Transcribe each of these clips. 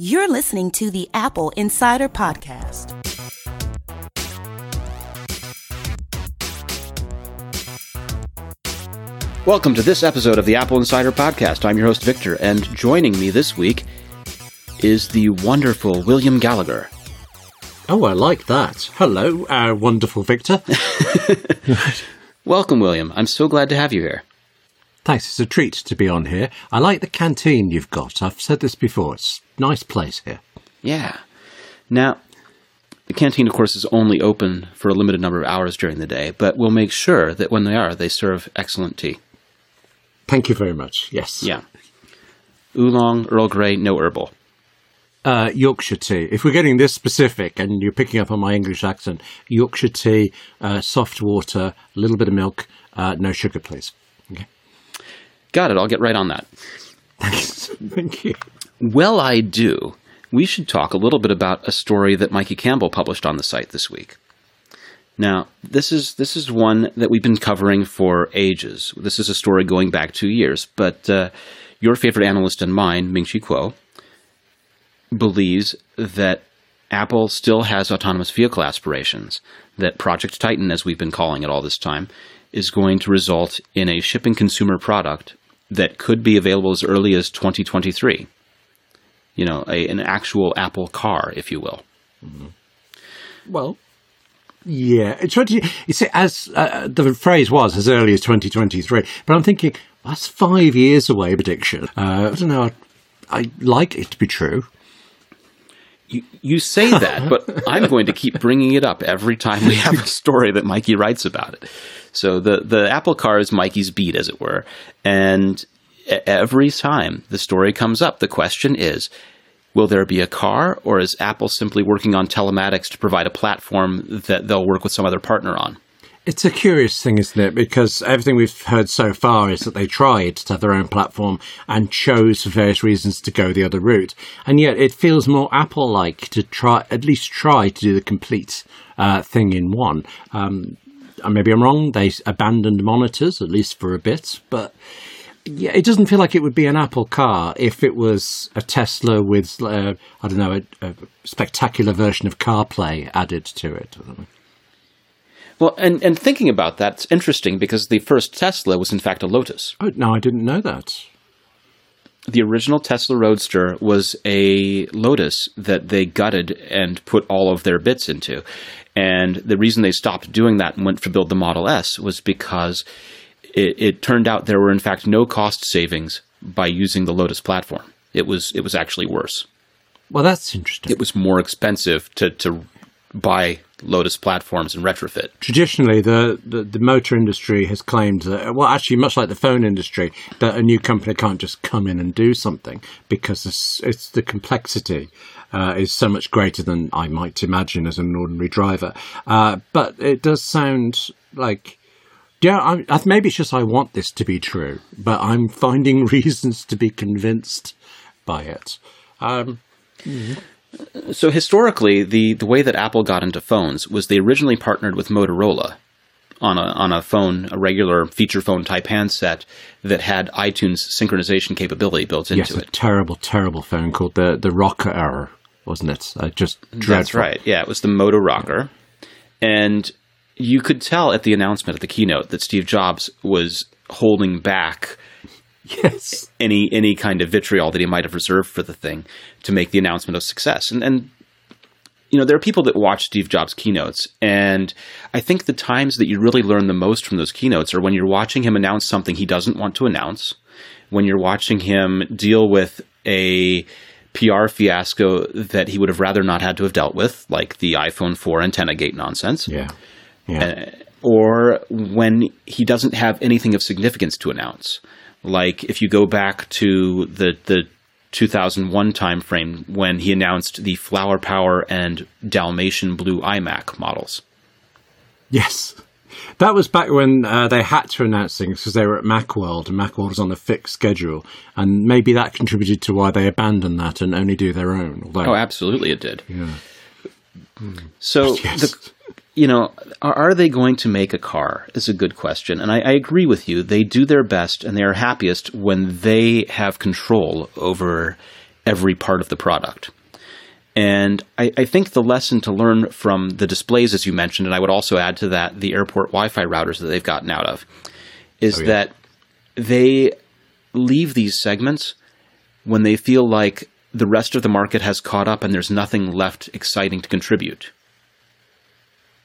You're listening to the AppleInsider Podcast. Welcome to this episode of the AppleInsider Podcast. I'm your host, Victor, and joining me this week is the wonderful William Gallagher. Oh, I like that. Hello, our wonderful Victor. Welcome, William. I'm so glad to have you here. Thanks, it's a treat to be on here. I like the canteen you've got. I've said this before. It's a nice place here. Yeah. Now, the canteen, of course, is only open for a limited number of hours during the day, but we'll make sure that when they are, they serve excellent tea. Thank you very much. Yes. Yeah. Oolong, Earl Grey, no herbal. Uh, Yorkshire tea. If we're getting this specific and you're picking up on my English accent, Yorkshire tea, uh, soft water, a little bit of milk, uh, no sugar, please. Okay. Got it. I'll get right on that. Thank you. Well, I do. We should talk a little bit about a story that Mikey Campbell published on the site this week. Now, this is this is one that we've been covering for ages. This is a story going back two years, but uh, your favorite analyst and mine, Ming-Chi Kuo, believes that Apple still has autonomous vehicle aspirations. That Project Titan, as we've been calling it all this time, is going to result in a shipping consumer product that could be available as early as 2023. You know, a, an actual Apple car, if you will. Well, yeah, it's 20, you see, as uh, the phrase was as early as 2023, but I'm thinking that's five years away prediction. Uh, I don't know. I, I like it to be true. You, you say that, but I'm going to keep bringing it up every time we have a story that Mikey writes about it. So the, the Apple car is Mikey's beat, as it were. And every time the story comes up, the question is will there be a car, or is Apple simply working on telematics to provide a platform that they'll work with some other partner on? It's a curious thing, isn't it? Because everything we've heard so far is that they tried to have their own platform and chose for various reasons to go the other route. And yet it feels more Apple like to try, at least try to do the complete uh, thing in one. Um, maybe I'm wrong. They abandoned monitors, at least for a bit. But yeah, it doesn't feel like it would be an Apple car if it was a Tesla with, uh, I don't know, a, a spectacular version of CarPlay added to it. Well, and, and thinking about that, it's interesting because the first Tesla was in fact a Lotus. Oh, no, I didn't know that. the original Tesla Roadster was a Lotus that they gutted and put all of their bits into. And the reason they stopped doing that and went to build the Model S was because it, it turned out there were in fact no cost savings by using the Lotus platform. It was it was actually worse. Well, that's interesting. It was more expensive to, to buy Lotus platforms and retrofit. Traditionally, the, the, the motor industry has claimed that, well, actually, much like the phone industry, that a new company can't just come in and do something because it's, it's the complexity uh, is so much greater than I might imagine as an ordinary driver. Uh, but it does sound like. Yeah, I, I, maybe it's just I want this to be true, but I'm finding reasons to be convinced by it. Um, So historically, the, the way that Apple got into phones was they originally partnered with Motorola on a on a phone, a regular feature phone type handset that had iTunes synchronization capability built into it. yes, a it. terrible, terrible phone called the the ROKR E1, wasn't it? Uh, just That's right. Yeah, it was the Moto ROKR. And you could tell at the announcement at the keynote that Steve Jobs was holding back Yes. any any kind of vitriol that he might have reserved for the thing to make the announcement a success. And and you know, there are people that watch Steve Jobs keynotes, and I think the times that you really learn the most from those keynotes are when you're watching him announce something he doesn't want to announce, when you're watching him deal with a PR fiasco that he would have rather not had to have dealt with, like the iPhone 4 antenna gate nonsense Yeah. Yeah. Uh, or when he doesn't have anything of significance to announce. Like if you go back to the the 2001 timeframe when he announced the Flower Power and Dalmatian Blue iMac models. yes. That was back when uh, they had to announce things because they were at Macworld and Macworld was on a fixed schedule. And maybe that contributed to why they abandoned that and only do their own. Although, Oh, absolutely, it did. yeah. So, Yes. the, you know, are, are they going to make a car? Is a good question, and I, I agree with you. They do their best, and they are happiest when they have control over every part of the product. And I, I, think the lesson to learn from the displays, as you mentioned, and I would also add to that the AirPort Wi Fi routers that they've gotten out of, is oh, yeah. that they leave these segments when they feel like the rest of the market has caught up and there's nothing left exciting to contribute.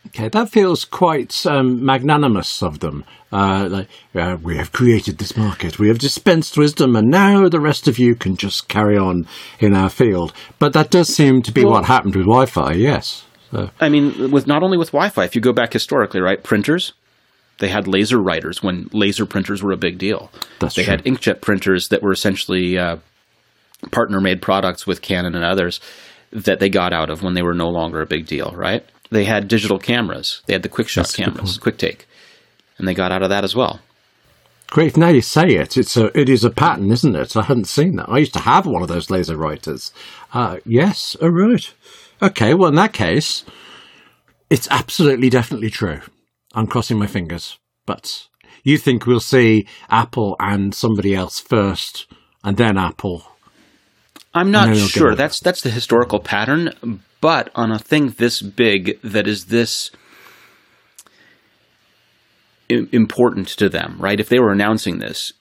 Okay, that feels quite um, magnanimous of them. Uh, like, uh, we have created this market, we have dispensed wisdom, and now the rest of you can just carry on in our field. But that does seem to be well, what happened with Wi-Fi. Yes. So. I mean, with not only with Wi-Fi, if you go back historically, right? Printers, they had LaserWriters when laser printers were a big deal. That's they true. had inkjet printers that were essentially uh, partner-made products with Canon and others that they got out of when they were no longer a big deal, right? They had digital cameras. They had the quick shot cameras, QuickTake, and they got out of that as well. Great. Now you say it, it's a it is a pattern, isn't it? I hadn't seen that. I used to have one of those LaserWriters. Uh, yes. All right. Okay. Well, in that case, it's absolutely definitely true. I'm crossing my fingers. But you think we'll see Apple and somebody else first, and then Apple? I'm not sure. That's that's the historical pattern, but on a thing this big that is this important to them, right? If they were announcing this,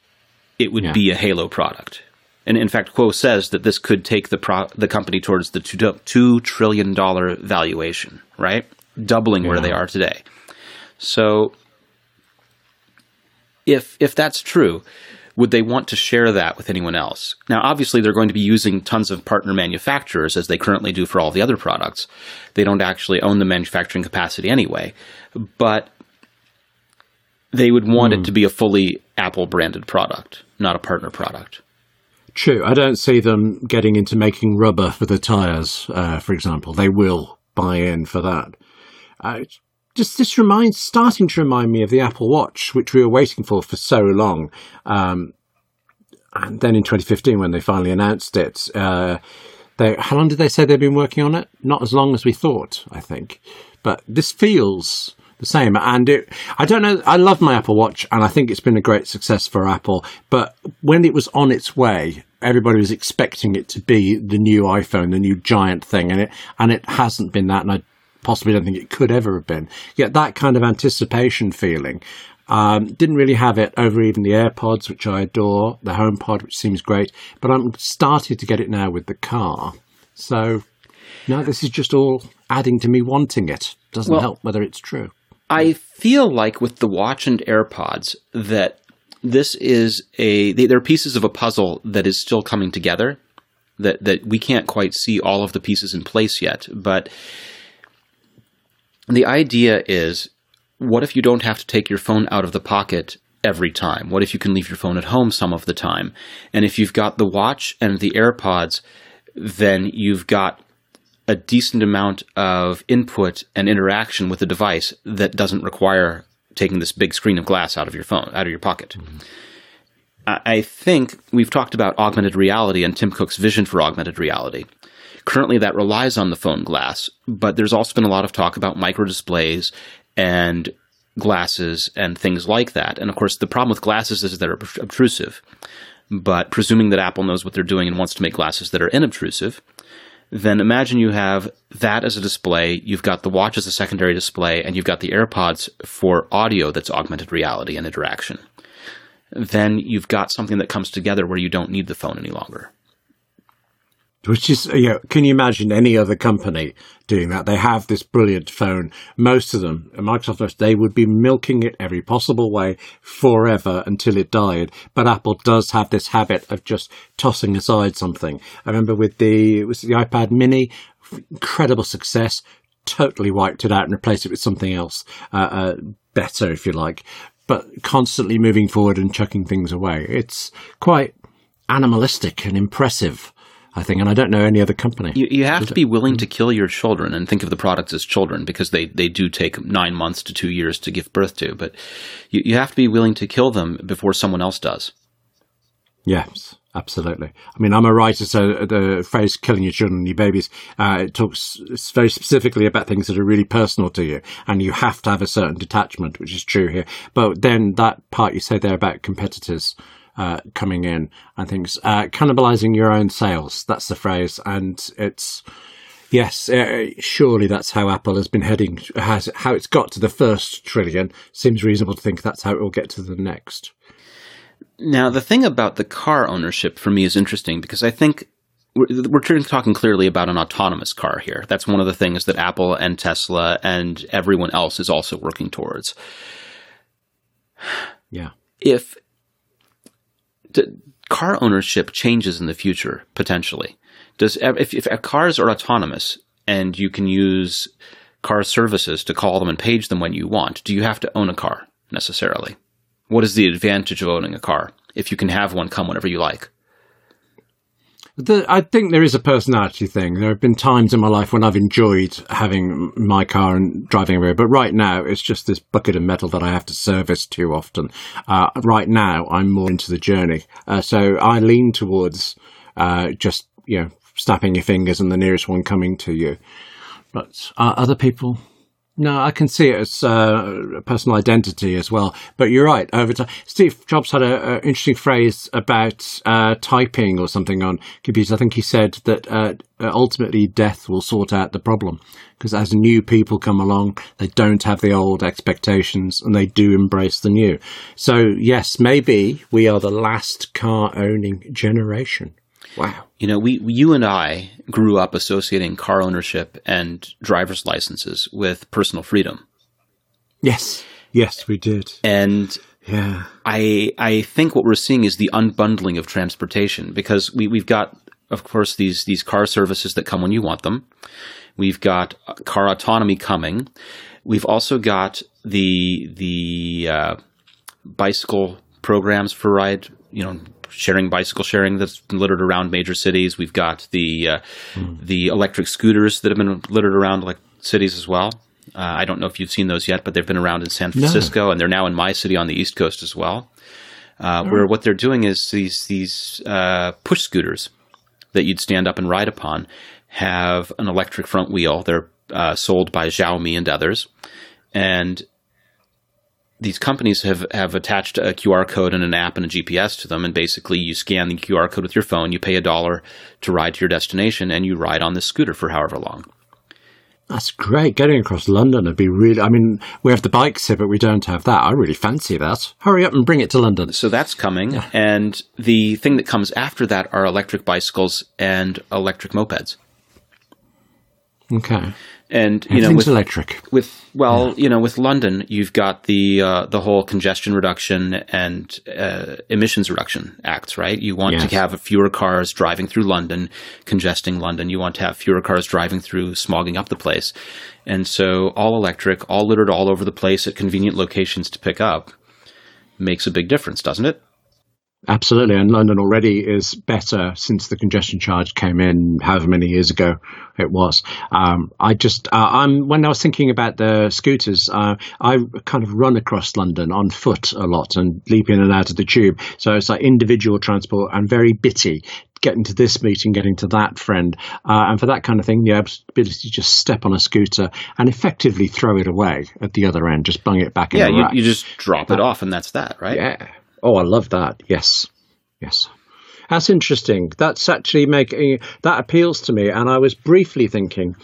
it would yeah. be a Halo product. And in fact, Kuo says that this could take the pro- the company towards the two, two trillion dollar valuation, right? Doubling yeah. where they are today. So, if if that's true, would they want to share that with anyone else? Now, obviously, they're going to be using tons of partner manufacturers as they currently do for all the other products. They don't actually own the manufacturing capacity anyway, but they would want mm. it hmm. to be a fully Apple branded product, not a partner product. True. I don't see them getting into making rubber for the tires, uh, for example. They will buy in for that. Uh, just this reminds, starting to remind me of the Apple Watch, which we were waiting for for so long. Um, and then in 2015, when they finally announced it, uh, they, how long did they say they've been working on it? Not as long as we thought, I think. But this feels the same. And it, I don't know, I love my Apple Watch and I think it's been a great success for Apple. But when it was on its way, everybody was expecting it to be the new iPhone, the new giant thing. And it, and it hasn't been that. And I possibly don't think it could ever have been. Yet that kind of anticipation feeling. Um, didn't really have it over even the AirPods, which I adore, the HomePod, which seems great, but I'm starting to get it now with the car. So, no, this is just all adding to me wanting it. Doesn't well, help whether it's true. I feel like with the watch and AirPods that this is a they're pieces of a puzzle that is still coming together. That that we can't quite see all of the pieces in place yet, but the idea is what if you don't have to take your phone out of the pocket every time? What if you can leave your phone at home some of the time? And if you've got the watch and the AirPods, then you've got a decent amount of input and interaction with the device that doesn't require taking this big screen of glass out of your phone, out of your pocket. Mm-hmm. I think we've talked about augmented reality and Tim Cook's vision for augmented reality. Currently, that relies on the phone glass, but there's also been a lot of talk about micro displays and glasses and things like that. And of course, the problem with glasses is that they're obtrusive. But presuming that Apple knows what they're doing and wants to make glasses that are inobtrusive, then imagine you have that as a display, you've got the watch as a secondary display, and you've got the AirPods for audio that's augmented reality and interaction. Then you've got something that comes together where you don't need the phone any longer. Which is, you know, can you imagine any other company doing that? They have this brilliant phone. Most of them, Microsoft, they would be milking it every possible way forever until it died. But Apple does have this habit of just tossing aside something. I remember with the, it was the iPad mini, incredible success, totally wiped it out and replaced it with something else, uh, uh, better, if you like, but constantly moving forward and chucking things away. It's quite animalistic and impressive. I think, and I don't know any other company. You, you have to be willing to kill your children and think of the products as children because they, they do take nine months to two years to give birth to. But you, you have to be willing to kill them before someone else does. Yes, absolutely. I mean, I'm a writer, so the phrase "killing your children and your babies" uh, it talks very specifically about things that are really personal to you, and you have to have a certain detachment, which is true here. But then that part you say there about competitors, uh, coming in and things, uh, cannibalizing your own sales. That's the phrase, and it's yes, uh, surely that's how Apple has been heading. Has how it's got to the first trillion. Seems reasonable to think that's how it will get to the next. Now, the thing about the car ownership for me is interesting because I think we're, we're talking clearly about an autonomous car here. That's one of the things that Apple and Tesla and everyone else is also working towards. Yeah. If car ownership changes in the future, potentially, does if, if cars are autonomous and you can use car services to call them and page them when you want, do you have to own a car necessarily? What is the advantage of owning a car if you can have one come whenever you like? The, I think there is a personality thing. There have been times in my life when I've enjoyed having my car and driving away, but right now it's just this bucket of metal that I have to service too often. Uh, right now, I'm more into the journey, uh, so I lean towards uh, just you know snapping your fingers and the nearest one coming to you. But other people, no, I can see it as uh, personal identity as well. But you're right. Over time, Steve Jobs had an interesting phrase about uh, typing or something on computers. I think he said that uh, ultimately death will sort out the problem because as new people come along, they don't have the old expectations and they do embrace the new. So yes, maybe we are the last car owning generation. Wow. You know, we, you and I grew up associating car ownership and driver's licenses with personal freedom. Yes. Yes, we did. And yeah. I I think what we're seeing is the unbundling of transportation because we, we've got of course these these car services that come when you want them. We've got car autonomy coming. We've also got the the uh, bicycle programs for ride, you know, sharing bicycle sharing that's littered around major cities. We've got the uh, mm. the electric scooters that have been littered around like cities as well. Uh, I don't know if you've seen those yet, but they've been around in San Francisco, no. and they're now in my city on the East Coast as well. Uh, Where what they're doing is these these uh, push scooters that you'd stand up and ride upon have an electric front wheel. They're uh, sold by Xiaomi and others, and these companies have, have attached a QR code and an app and a GPS to them, and basically you scan the QR code with your phone, you pay a dollar to ride to your destination, and you ride on this scooter for however long. That's great. Getting across London would be really. I mean, we have the bikes here, but we don't have that. I really fancy that. Hurry up and bring it to London. So that's coming. Yeah. And the thing that comes after that are electric bicycles and electric mopeds. Okay. And you know, with electric. With well, yeah. you know, with London, you've got the uh, the whole congestion reduction and uh, emissions reduction acts, right? You want yes. to have fewer cars driving through London, congesting London. You want to have fewer cars driving through, smogging up the place. And so, all electric, all littered all over the place at convenient locations to pick up, makes a big difference, doesn't it? Absolutely, and London already is better since the congestion charge came in, however many years ago it was. Um, I just, uh, I'm when I was thinking about the scooters, uh, I kind of run across London on foot a lot and leap in and out of the tube. So it's like individual transport and very bitty. Getting to this meeting, getting to that friend, uh, and for that kind of thing, the ability to just step on a scooter and effectively throw it away at the other end, just bung it back in. Yeah, you, you, just drop it off, and that's that, right? Yeah. Oh, I love that. Yes, yes. That's interesting. That's actually making that appeals to me. And I was briefly thinking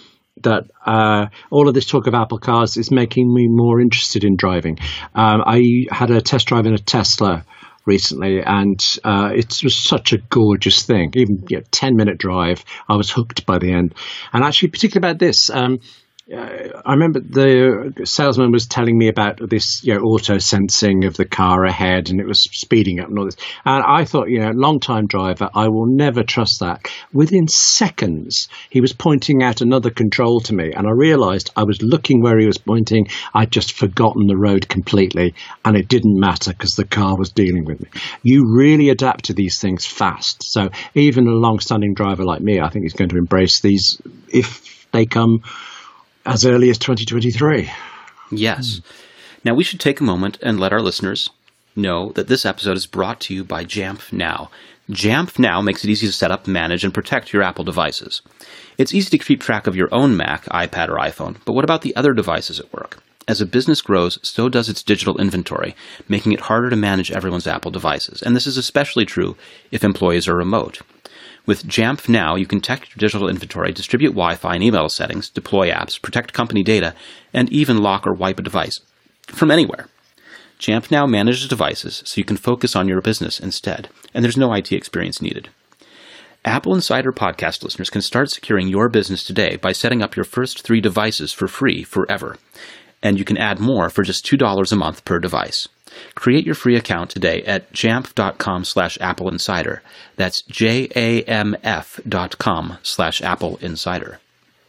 that uh, all of this talk of Apple cars is making me more interested in driving. Um, I had a test drive in a Tesla recently, and uh, it was such a gorgeous thing. Even you know, ten minute drive, I was hooked by the end. And actually, particularly about this. Um, I remember the salesman was telling me about this, you know, auto sensing of the car ahead, and it was speeding up and all this. And I thought, you know, long time driver, I will never trust that. Within seconds, he was pointing out another control to me, and I realised I was looking where he was pointing. I'd just forgotten the road completely, and it didn't matter because the car was dealing with me. You really adapt to these things fast. So even a long-standing driver like me, I think is going to embrace these if they come as early as 2023. Yes. Now, we should take a moment and let our listeners know that this episode is brought to you by Jamf Now. Jamf Now makes it easy to set up, manage, and protect your Apple devices. It's easy to keep track of your own Mac, iPad, or iPhone, but what about the other devices at work? As a business grows, so does its digital inventory, making it harder to manage everyone's Apple devices. And this is especially true if employees are remote. With Jamf Now, you can check your digital inventory, distribute Wi Fi and email settings, deploy apps, protect company data, and even lock or wipe a device from anywhere. Jamf Now manages devices so you can focus on your business instead, and there's no IT experience needed. AppleInsider podcast listeners can start securing your business today by setting up your first three devices for free forever. And you can add more for just $2 a month per device. Create your free account today at jamf.com slash AppleInsider. That's J-A-M-F dot com slash AppleInsider.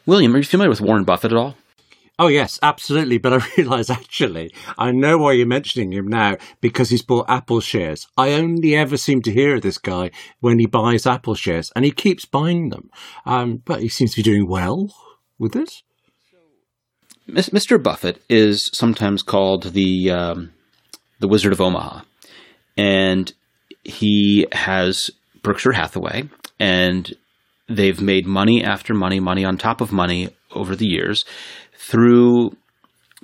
William, are you familiar with Warren Buffett at all? Oh, yes, absolutely. But I realise actually, I know why you're mentioning him now because he's bought Apple shares. I only ever seem to hear of this guy when he buys Apple shares and he keeps buying them. Um, but he seems to be doing well with this. Mr. Buffett is sometimes called the um, the Wizard of Omaha, and he has Berkshire Hathaway, and they've made money after money, money on top of money over the years through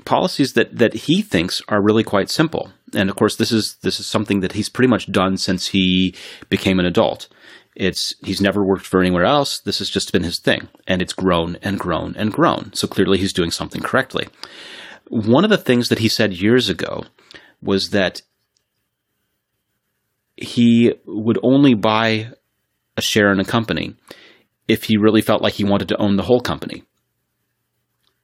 policies that, that he thinks are really quite simple. And of course, this is this is something that he's pretty much done since he became an adult. It's he's never worked for anywhere else. This has just been his thing, and it's grown and grown and grown. So clearly, he's doing something correctly. One of the things that he said years ago was that he would only buy a share in a company if he really felt like he wanted to own the whole company.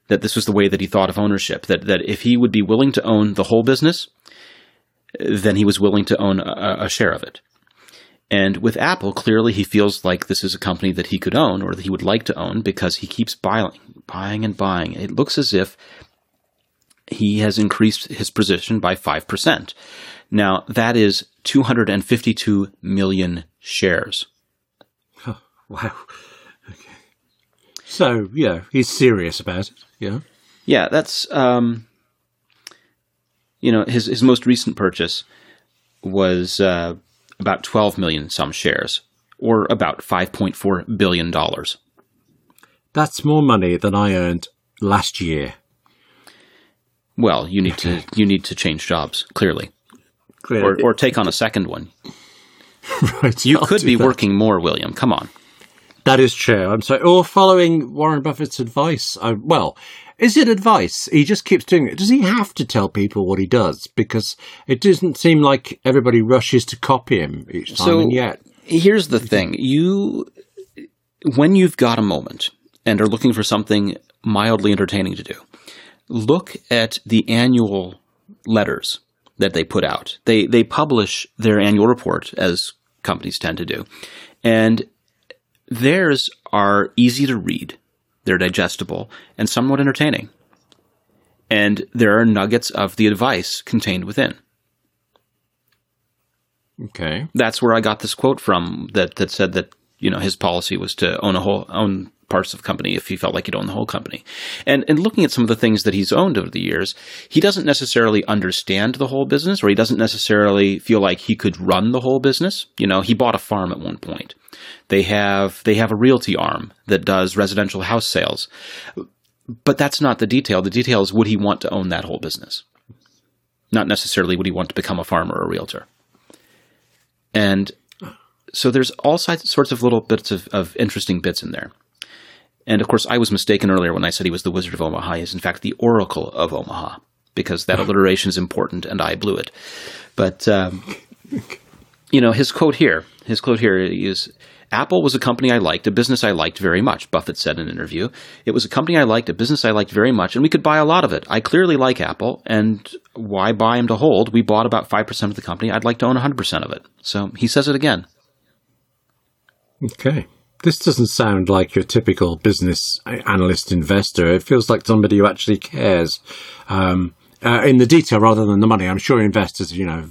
That this was the way that he thought of ownership. That that if he would be willing to own the whole business, then he was willing to own a, a share of it. And with Apple, clearly he feels like this is a company that he could own or that he would like to own because he keeps buying, buying and buying. It looks as if he has increased his position by 5%. Now, that is 252 million shares. Oh, wow. Okay. So, yeah, he's serious about it. Yeah. Yeah, that's, um, you know, his, his most recent purchase was uh, about 12 million some shares, or about $5.4 billion. That's more money than I earned last year. Well, you need to you need to change jobs clearly, or, or take on a second one. right, You I'll could be that. working more, William. Come on. That is true. I'm sorry. Or following Warren Buffett's advice. I, well, is it advice? He just keeps doing it. Does he have to tell people what he does? Because it doesn't seem like everybody rushes to copy him each time. So and yet, here's the thing: you, when you've got a moment and are looking for something mildly entertaining to do, look at the annual letters that they put out. They they publish their annual report as companies tend to do, and theirs are easy to read. They're digestible and somewhat entertaining. And there are nuggets of the advice contained within. okay. that's where I got this quote from that that said that you know his policy was to own a whole own parts of company if he felt like he'd own the whole company. And and looking at some of the things that he's owned over the years, he doesn't necessarily understand the whole business or he doesn't necessarily feel like he could run the whole business. You know, he bought a farm at one point. They have they have a realty arm that does residential house sales. But that's not the detail. The detail is would he want to own that whole business? Not necessarily would he want to become a farmer or a realtor. And so there's all sorts of little bits of, of interesting bits in there. And of course, I was mistaken earlier when I said he was the Wizard of Omaha. He is, in fact, the Oracle of Omaha, because that alliteration is important and I blew it. But, um, you know, his quote here, his quote here is Apple was a company I liked, a business I liked very much, Buffett said in an interview. It was a company I liked, a business I liked very much, and we could buy a lot of it. I clearly like Apple, and why buy him to hold? We bought about 5% of the company. I'd like to own 100% of it. So he says it again. Okay. This doesn't sound like your typical business analyst investor. It feels like somebody who actually cares um, uh, in the detail rather than the money. I'm sure investors, you know,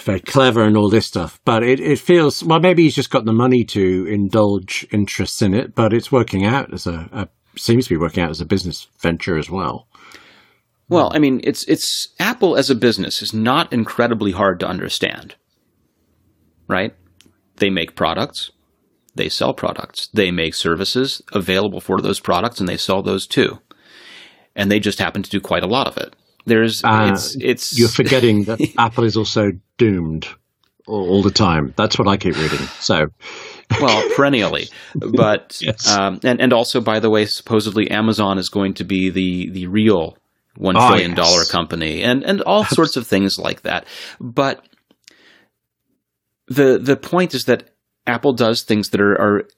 very clever and all this stuff, but it, it feels well. Maybe he's just got the money to indulge interests in it, but it's working out as a, a seems to be working out as a business venture as well. Well, I mean, it's it's Apple as a business is not incredibly hard to understand. Right? They make products, they sell products, they make services available for those products and they sell those too. and they just happen to do quite a lot of it. There's Uh, it's it's You're forgetting that Apple is also doomed all, all the time. That's what I keep reading. So, well perennially, but Yes. um, and and also by the way, supposedly Amazon is going to be the the real one Oh, trillion yes. dollar company, and and all sorts of things like that. But the the point is that Apple does things that are, are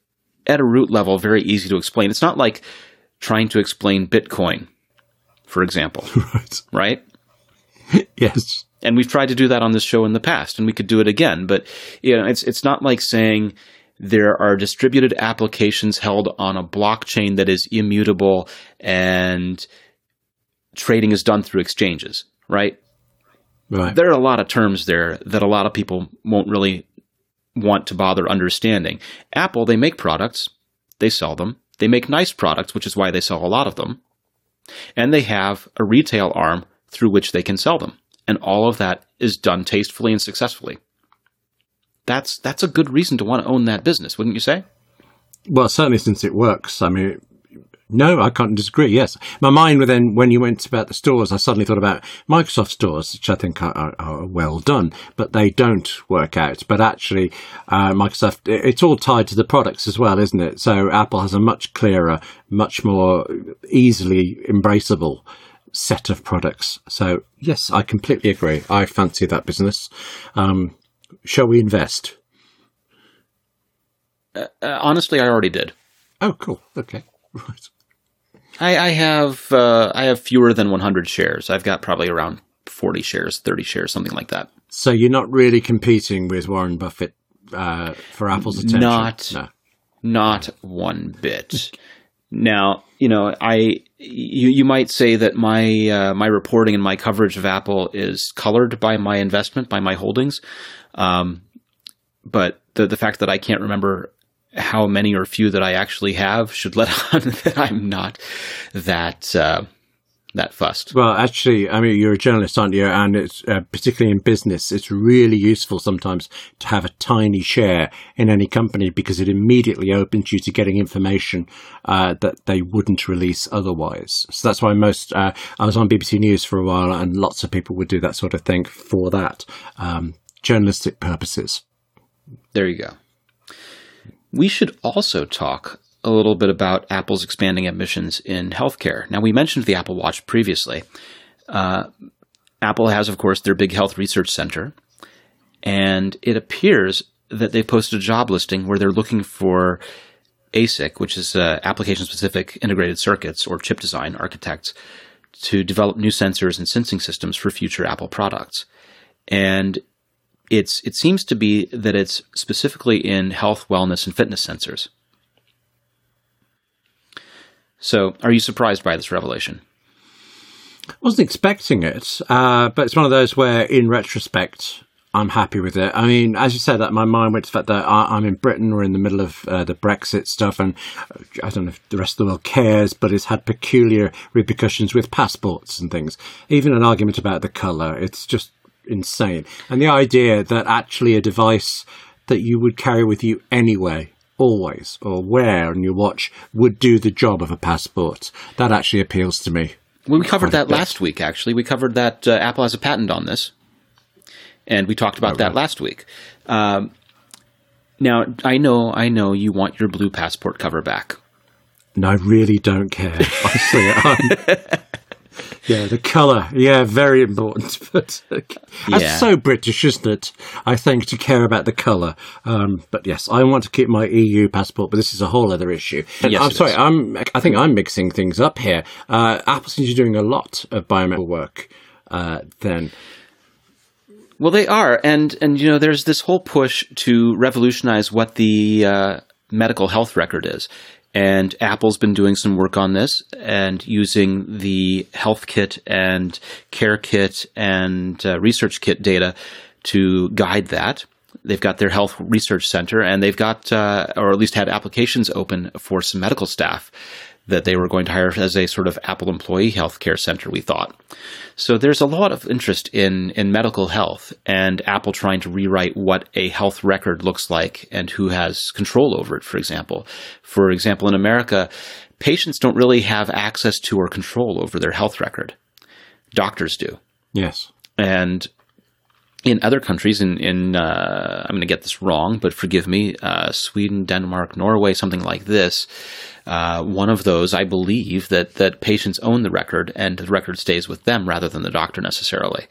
at a root level very easy to explain. It's not like trying to explain Bitcoin, for example, right. right? Yes. and we've tried to do that on this show in the past, and we could do it again. But you know, it's it's not like saying there are distributed applications held on a blockchain that is immutable and trading is done through exchanges, right? Right. There are a lot of terms there that a lot of people won't really want to bother understanding. Apple, they make products, they sell them. They make nice products, which is why they sell a lot of them. And they have a retail arm through which they can sell them. And all of that is done tastefully and successfully. That's that's a good reason to want to own that business, wouldn't you say? Well, certainly since it works. I mean, no, I can't disagree. Yes, my mind then when you went about the stores, I suddenly thought about Microsoft stores, which I think are, are, are well done, but they don't work out. But actually, uh, Microsoft, it's all tied to the products as well, isn't it? So Apple has a much clearer, much more easily embraceable set of products. So yes, I completely agree. I fancy that business. Um, shall we invest? Uh, honestly, I already did. Oh, cool. Okay. Right. I, I have uh, I have fewer than 100 shares. I've got probably around 40 shares, 30 shares, something like that. So you're not really competing with Warren Buffett uh, for Apple's attention. Not- No. Not one bit. now, you know, I you you might say that my uh, my reporting and my coverage of Apple is colored by my investment, by my holdings. Um, but the the fact that I can't remember how many or few that I actually have should let on that I'm not that uh, that fussed. Well, actually, I mean, you're a journalist, aren't you? And it's uh, particularly in business, it's really useful sometimes to have a tiny share in any company because it immediately opens you to getting information uh, that they wouldn't release otherwise. So that's why most. Uh, I was on BBC News for a while, and lots of people would do that sort of thing for that um, journalistic purposes. There you go. We should also talk a little bit about Apple's expanding ambitions in healthcare. Now, we mentioned the Apple Watch previously. Uh, Apple has, of course, their big health research center, and it appears that they posted a job listing where they're looking for ASIC, which is uh, application specific integrated circuits or chip design architects, to develop new sensors and sensing systems for future Apple products. And it's it seems to be that it's specifically in health, wellness, and fitness sensors. So, are you surprised by this revelation? I wasn't expecting it, uh, but it's one of those where, in retrospect, I'm happy with it. I mean, as you said, that my mind went to the fact that I, I'm in Britain. We're in the middle of uh, the Brexit stuff, and uh, I don't know if the rest of the world cares, but it's had peculiar repercussions with passports and things. Even an argument about the colour. It's just insane. And the idea that actually a device that you would carry with you anyway. Always, or wear on your watch, would do the job of a passport. That actually appeals to me. Well, we covered that last week. Actually, we covered that uh, Apple has a patent on this, and we talked about that last week. Um, now, I know, I know, you want your blue passport cover back. And I really don't care. Honestly, I'm, yeah, the colour, yeah, very important. But uh, that's Yeah. so British, isn't it? I think to care about the colour. Um, but yes, I want to keep my EU passport, but this is a whole other issue. And Yes, I'm sorry, is. I'm. I think I'm mixing things up here. Uh, Apple seems to be doing a lot of biomedical work. Uh, then Well, they are, and and you know, there's this whole push to revolutionize what the uh, medical health record is, and Apple's been doing some work on this and using the HealthKit and CareKit and uh, ResearchKit data to guide that. They've got their health research center, and they've got, uh, or at least had applications open for some medical staff that they were going to hire as a sort of Apple employee healthcare center, we thought. So there's a lot of interest in, in medical health and Apple trying to rewrite what a health record looks like and who has control over it, for example. For example, in America, patients don't really have access to or control over their health record. Doctors do. Yes. And in other countries, in, in uh, I'm going to get this wrong, but forgive me, uh, Sweden, Denmark, Norway, something like this. Uh, one of those, I believe that that patients own the record and the record stays with them rather than the doctor necessarily.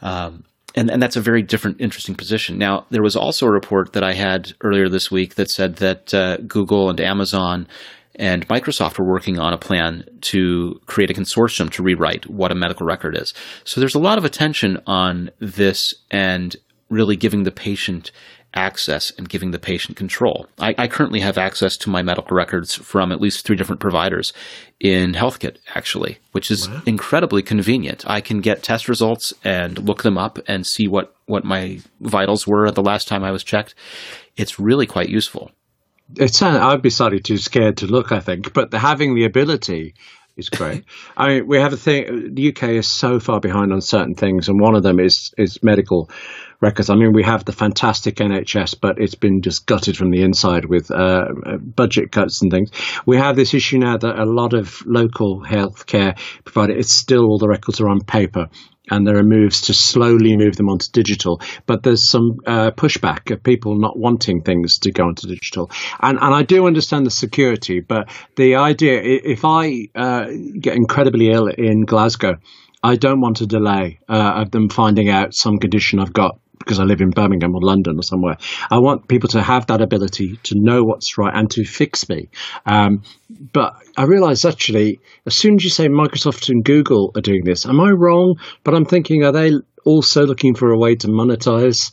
Um, and, and that's a very different, interesting position. Now, there was also a report that I had earlier this week that said that uh, Google and Amazon and Microsoft were working on a plan to create a consortium to rewrite what a medical record is. So there's a lot of attention on this and really giving the patient access and giving the patient control. I, I, currently have access to my medical records from at least three different providers in HealthKit, actually, which is wow. incredibly convenient. I can get test results and look them up and see what, what my vitals were at the last time I was checked. It's really quite useful it's I'd be slightly too scared to look, I think, but the, having the ability is great. I mean, we have a thing. The UK is so far behind on certain things, and one of them is is medical records. I mean, we have the fantastic NHS, but it's been just gutted from the inside with uh, budget cuts and things. We have this issue now that a lot of local healthcare providers, it's still all the records are on paper and there are moves to slowly move them onto digital. But there's some uh, pushback of people not wanting things to go onto digital. And, and I do understand the security, but the idea if I uh, get incredibly ill in Glasgow, I don't want a delay uh, of them finding out some condition I've got because I live in Birmingham or London or somewhere. I want people to have that ability to know what's right and to fix me. Um, but I realize actually, as soon as you say Microsoft and Google are doing this, am I wrong? But I'm thinking, are they also looking for a way to monetize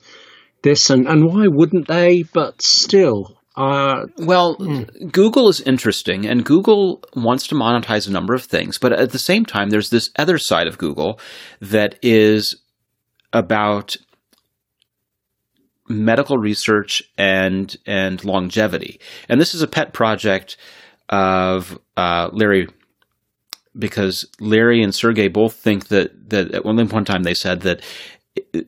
this? And, and why wouldn't they? But still, uh, well, mm. Google is interesting, and Google wants to monetize a number of things, but at the same time, there's this other side of Google that is about medical research and and longevity. And this is a pet project of uh, Larry because Larry and Sergey both think that that at one point in time they said that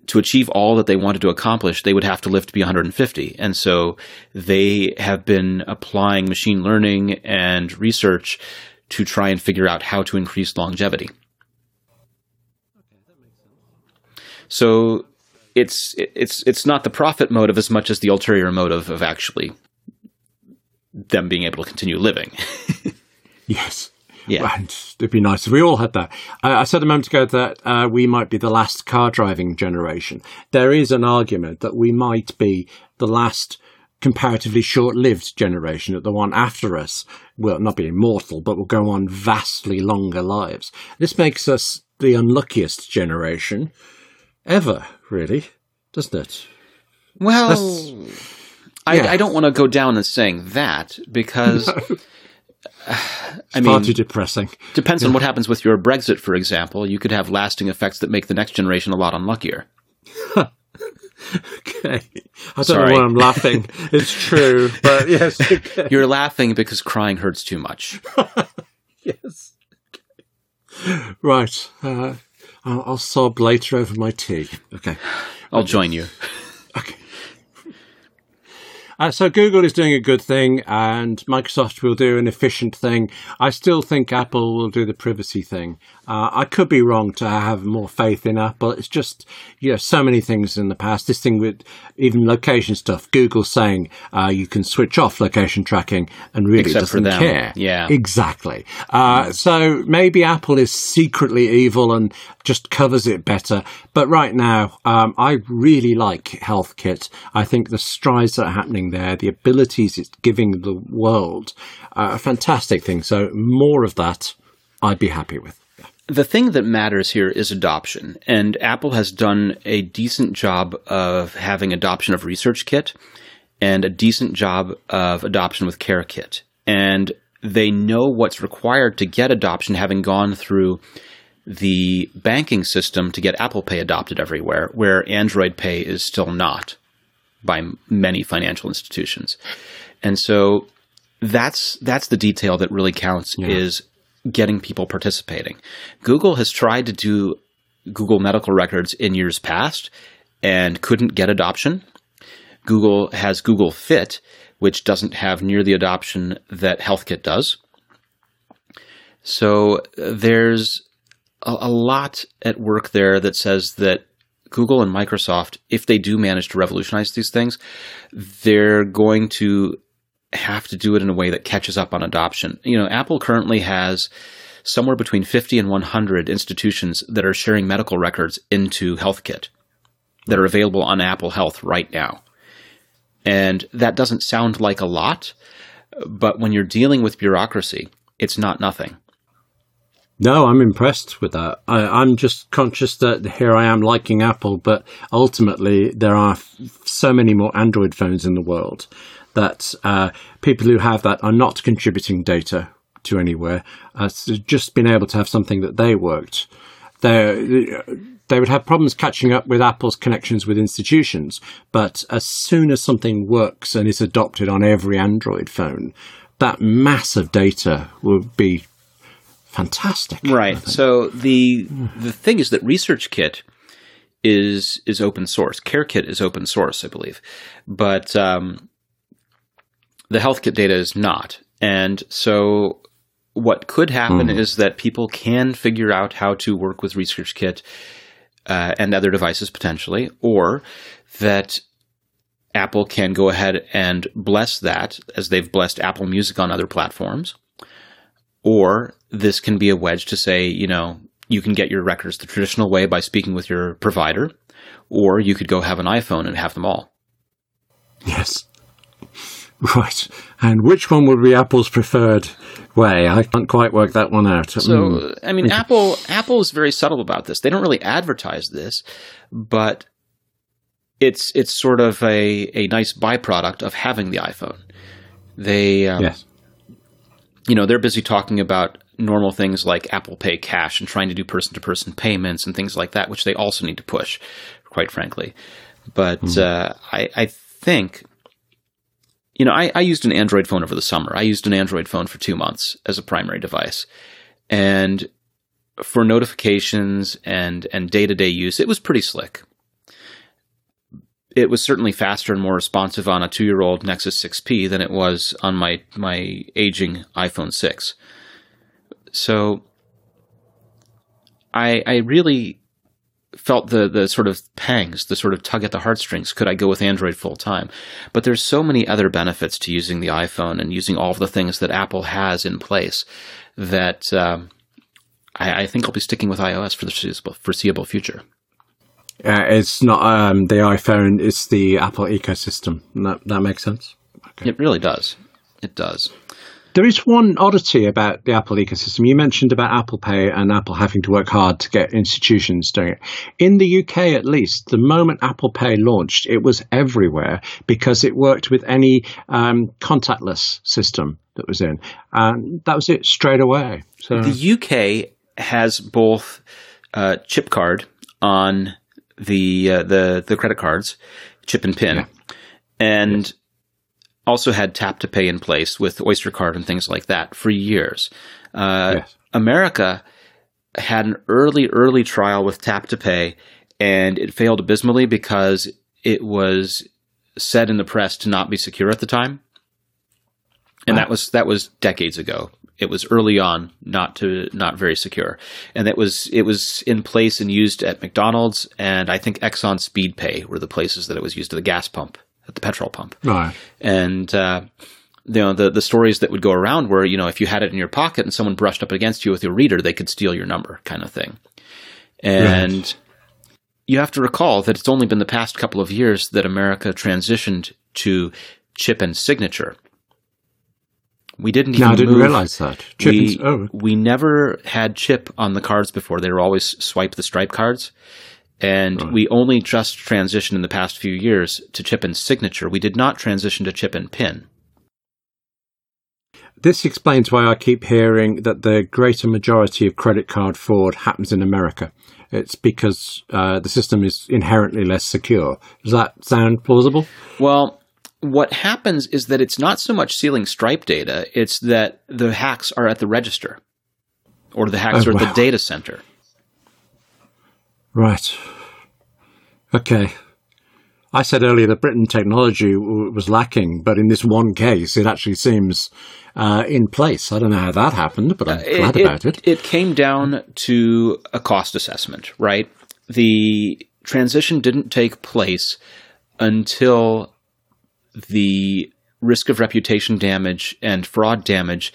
to achieve all that they wanted to accomplish, they would have to live to be 150. And so they have been applying machine learning and research to try and figure out how to increase longevity. Okay, So it's it's it's not the profit motive as much as the ulterior motive of actually them being able to continue living. yes. Yeah. And it'd be nice if we all had that. I, I said a moment ago that uh, we might be the last car driving generation. There is an argument that we might be the last comparatively short lived generation, that the one after us will not be immortal, but will go on vastly longer lives. This makes us the unluckiest generation ever, really, doesn't it? Well, I, yeah. I, don't want to go down and saying that because. No. I mean, far too depressing. Depends yeah. on what happens with your Brexit, for example. You could have lasting effects that make the next generation a lot unluckier. okay. I don't Sorry. know why I'm laughing. it's true, but yes. Okay. You're laughing because crying hurts too much. yes. Okay. Right. Uh, I'll, I'll sob later over my tea. Okay. I'll join you. Okay. Uh, so Google is doing a good thing, and Microsoft will do an efficient thing. I still think Apple will do the privacy thing. Uh, I could be wrong to have more faith in Apple. It's just you know so many things in the past. This thing with even location stuff. Google saying uh, you can switch off location tracking and really Except doesn't care. Yeah, exactly. Uh, so maybe Apple is secretly evil and just covers it better. But right now, um, I really like HealthKit. I think the strides that are happening there, the abilities it's giving the world, are a fantastic thing. So more of that, I'd be happy with. The thing that matters here is adoption, and Apple has done a decent job of having adoption of ResearchKit and a decent job of adoption with CareKit. And they know what's required to get adoption, having gone through the banking system to get Apple Pay adopted everywhere, where Android Pay is still not by many financial institutions. And so that's that's the detail that really counts is getting people participating. Google has tried to do Google medical records in years past and couldn't get adoption. Google has Google Fit, which doesn't have near the adoption that HealthKit does. So uh, there's a, a lot at work there that says that Google and Microsoft, if they do manage to revolutionize these things, they're going to have to do it in a way that catches up on adoption. You know, Apple currently has somewhere between 50 and 100 institutions that are sharing medical records into HealthKit that are available on Apple Health right now. And that doesn't sound like a lot, but when you're dealing with bureaucracy, it's not nothing. No, I'm impressed with that. I, am just conscious that here I am liking Apple, but ultimately there are f- so many more Android phones in the world that uh, people who have that are not contributing data to anywhere. Uh, so just being able to have something that they worked, they they would have problems catching up with Apple's connections with institutions. But as soon as something works and is adopted on every Android phone, that mass of data will be fantastic. Right. So the the thing is that ResearchKit is is open source. CareKit is open source, I believe, but um, the HealthKit data is not. And so what could happen mm. is that people can figure out how to work with ResearchKit uh, and other devices potentially, or that Apple can go ahead and bless that as they've blessed Apple Music on other platforms. Or this can be a wedge to say, you know, you can get your records the traditional way by speaking with your provider, or you could go have an iPhone and have them all. Yes. Right. And which one would be Apple's preferred way? I can't quite work that one out. So, mm. I mean, Apple Apple is very subtle about this. They don't really advertise this, but it's it's sort of a, a nice byproduct of having the iPhone. They um, yes. you know, they're busy talking about normal things like Apple Pay Cash and trying to do person to person payments and things like that, which they also need to push, quite frankly. But mm. uh, I, I think you know, I, I used an Android phone over the summer. I used an Android phone for two months as a primary device. And for notifications and, and day to day use, it was pretty slick. It was certainly faster and more responsive on a two year old Nexus 6P than it was on my, my aging iPhone 6. So I, I really felt the the sort of pangs, the sort of tug at the heartstrings. Could I go with Android full time? But there's so many other benefits to using the iPhone and using all of the things that Apple has in place that um, I, I, think I'll be sticking with iOS for the foreseeable, foreseeable future. Uh, it's not um, the iPhone; it's the Apple ecosystem. That that makes sense. Okay. It really does. It does. There is one oddity about the Apple ecosystem. You mentioned about Apple Pay and Apple having to work hard to get institutions doing it. In the UK, at least, the moment Apple Pay launched, it was everywhere because it worked with any um, contactless system that was in. And that was it straight away. So The UK has both uh, chip card on the, uh, the, the credit cards, chip and pin. Yeah. And yes also had tap to pay in place with Oyster Card and things like that for years. Uh, yes. America had an early, early trial with tap to pay, and it failed abysmally because it was said in the press to not be secure at the time. And wow. that was that was decades ago. It was early on, not to not very secure, and that was it was in place and used at McDonald's and I think Exxon Speed Pay were the places that it was used at the gas pump at the petrol pump. Right. And uh, you know the the stories that would go around were you know if you had it in your pocket and someone brushed up against you with your reader, they could steal your number, kind of thing. And right. you have to recall that it's only been the past couple of years that America transitioned to chip and signature. We didn't even. No, I didn't move. realize that. Chip we, and, oh. we never had chip on the cards before. They were always swipe the stripe cards. And right. we only just transitioned in the past few years to chip and signature. We did not transition to chip and pin. This explains why I keep hearing that the greater majority of credit card fraud happens in America. It's because uh, the system is inherently less secure. Does that sound plausible? Well, what happens is that it's not so much stealing Stripe data, it's that the hacks are at the register or the hacks Oh, are at wow. the data center. Right. Okay. I said earlier that Britain technology w- was lacking, but in this one case, it actually seems uh, in place. I don't know how that happened, but I'm glad about it. It came down to a cost assessment, right? The transition didn't take place until the risk of reputation damage and fraud damage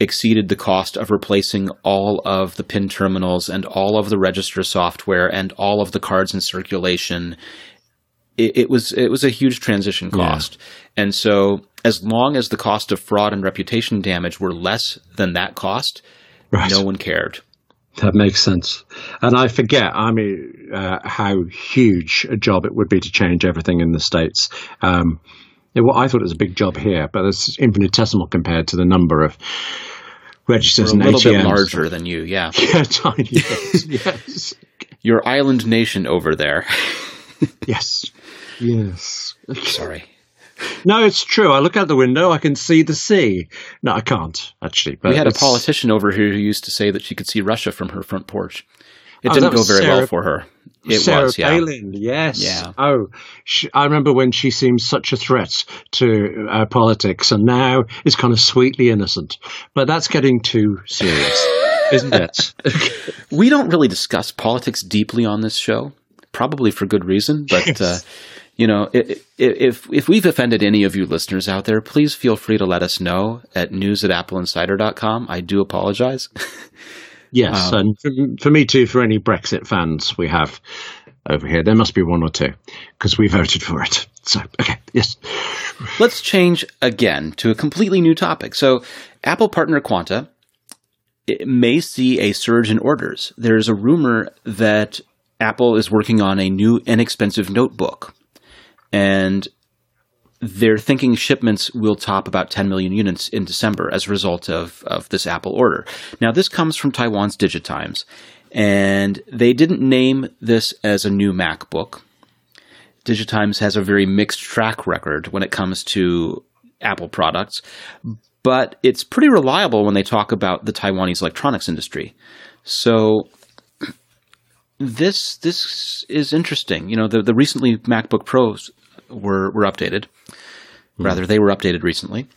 exceeded the cost of replacing all of the PIN terminals and all of the register software and all of the cards in circulation. It, it was it was a huge transition cost, and so as long as the cost of fraud and reputation damage were less than that cost, Right. no one cared. That makes sense. And I forget, I mean, uh, how huge a job it would be to change everything in the States. Um, it, well, I thought it was a big job here, but it's infinitesimal compared to the number of registers We're a little bit larger than you, yeah. Yeah, tiny. Yes, yes, Your island nation over there. yes, yes. Sorry. No, it's true. I look out the window, I can see the sea. No, I can't actually. But We had a politician over here who used to say that she could see Russia from her front porch. It Oh, didn't go very well for her. It Sarah was, yeah. Palin, yes. Yeah. Oh, she, I remember when she seemed such a threat to uh, politics, and now is kind of sweetly innocent. But that's getting too serious, isn't it? We don't really discuss politics deeply on this show, probably for good reason. But uh, you know, i- i- if if we've offended any of you listeners out there, please feel free to let us know at news at appleinsider.com. I do apologize. yes, um, and for, for me too. For any Brexit fans we have over here, there must be one or two because we voted for it. So, okay, yes, Let's change again to a completely new topic. So, Apple partner Quanta may see a surge in orders. There's a rumor that Apple is working on a new inexpensive notebook, and they're thinking shipments will top about 10 million units in December as a result of, of this Apple order. Now, this comes from Taiwan's Digitimes, and they didn't name this as a new MacBook. Digitimes has a very mixed track record when it comes to Apple products, but it's pretty reliable when they talk about the Taiwanese electronics industry. So this this is interesting. You know, the the recently MacBook Pros were were updated. Hmm. Rather, they were updated recently.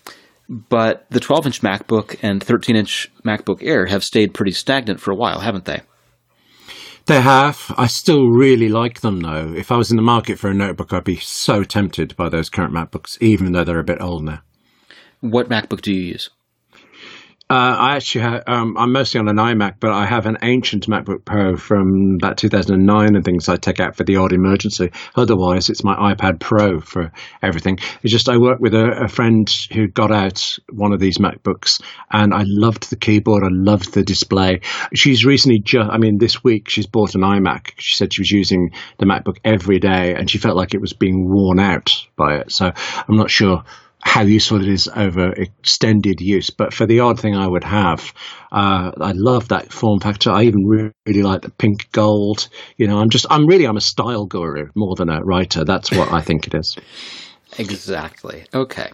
But the 12 inch MacBook and 13 inch MacBook Air have stayed pretty stagnant for a while, haven't they? they have. I still really like them though. If I was in the market for a notebook, I'd be so tempted by those current MacBooks, even though they're a bit old now. What MacBook do you use? Uh, I actually have, um, I'm mostly on an iMac, but I have an ancient MacBook Pro from about 2009 and things I take out for the odd emergency. Otherwise, it's my iPad Pro for everything. It's just I work with a, a friend who got out one of these MacBooks and I loved the keyboard. I loved the display. She's recently just, I mean, this week she's bought an iMac. She said she was using the MacBook every day and she felt like it was being worn out by it. So I'm not sure how useful it is over extended use. But for the odd thing I would have, uh, I love that form factor. I even really, like the pink gold. You know, I'm just, I'm really, I'm a style guru more than a writer. That's what I think it is. Exactly. Okay.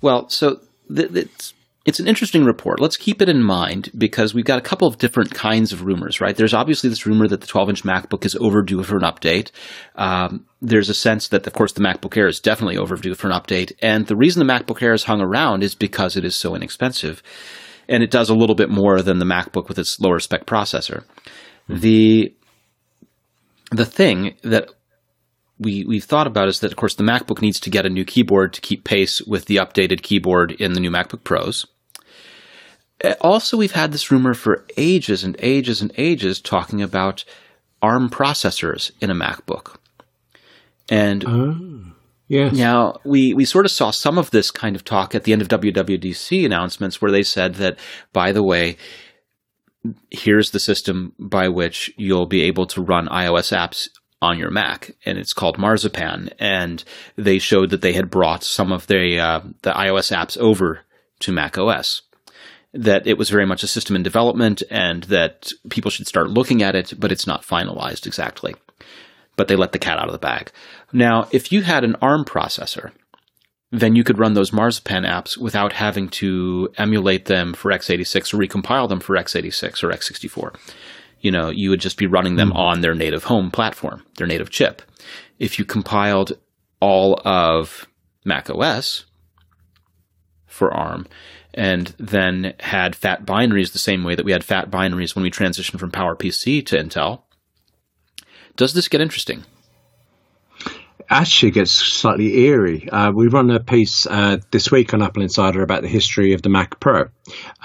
Well, so th- it's an interesting report. Let's keep it in mind because we've got a couple of different kinds of rumors, right? There's obviously this rumor that the 12-inch MacBook is overdue for an update. Um, there's a sense that, of course, the MacBook Air is definitely overdue for an update, and the reason the MacBook Air is hung around is because it is so inexpensive, and it does a little bit more than the MacBook with its lower spec processor. The the thing that we we've thought about is that of course the MacBook needs to get a new keyboard to keep pace with the updated keyboard in the new MacBook Pros. Uh, Also, we've had this rumor for ages and ages and ages talking about ARM processors in a MacBook. And Yes. now, we, we sort of saw some of this kind of talk at the end of WWDC announcements where they said that, by the way, here's the system by which you'll be able to run iOS apps on your Mac, and it's called Marzipan. And they showed that they had brought some of the uh, the iOS apps over to Mac OS. That it was very much a system in development, and that people should start looking at it, but it's not finalized exactly. But they let the cat out of the bag. Now, if you had an ARM processor, then you could run those Marzipan apps without having to emulate them for x86 or recompile them for x86 or x64. You know, you would just be running them mm-hmm. on their native home platform, their native chip. If you compiled all of Mac OS for ARM and then had fat binaries the same way that we had fat binaries when we transitioned from PowerPC to Intel, does this get interesting? actually gets slightly eerie. Uh, we run a piece uh, this week on AppleInsider about the history of the Mac Pro.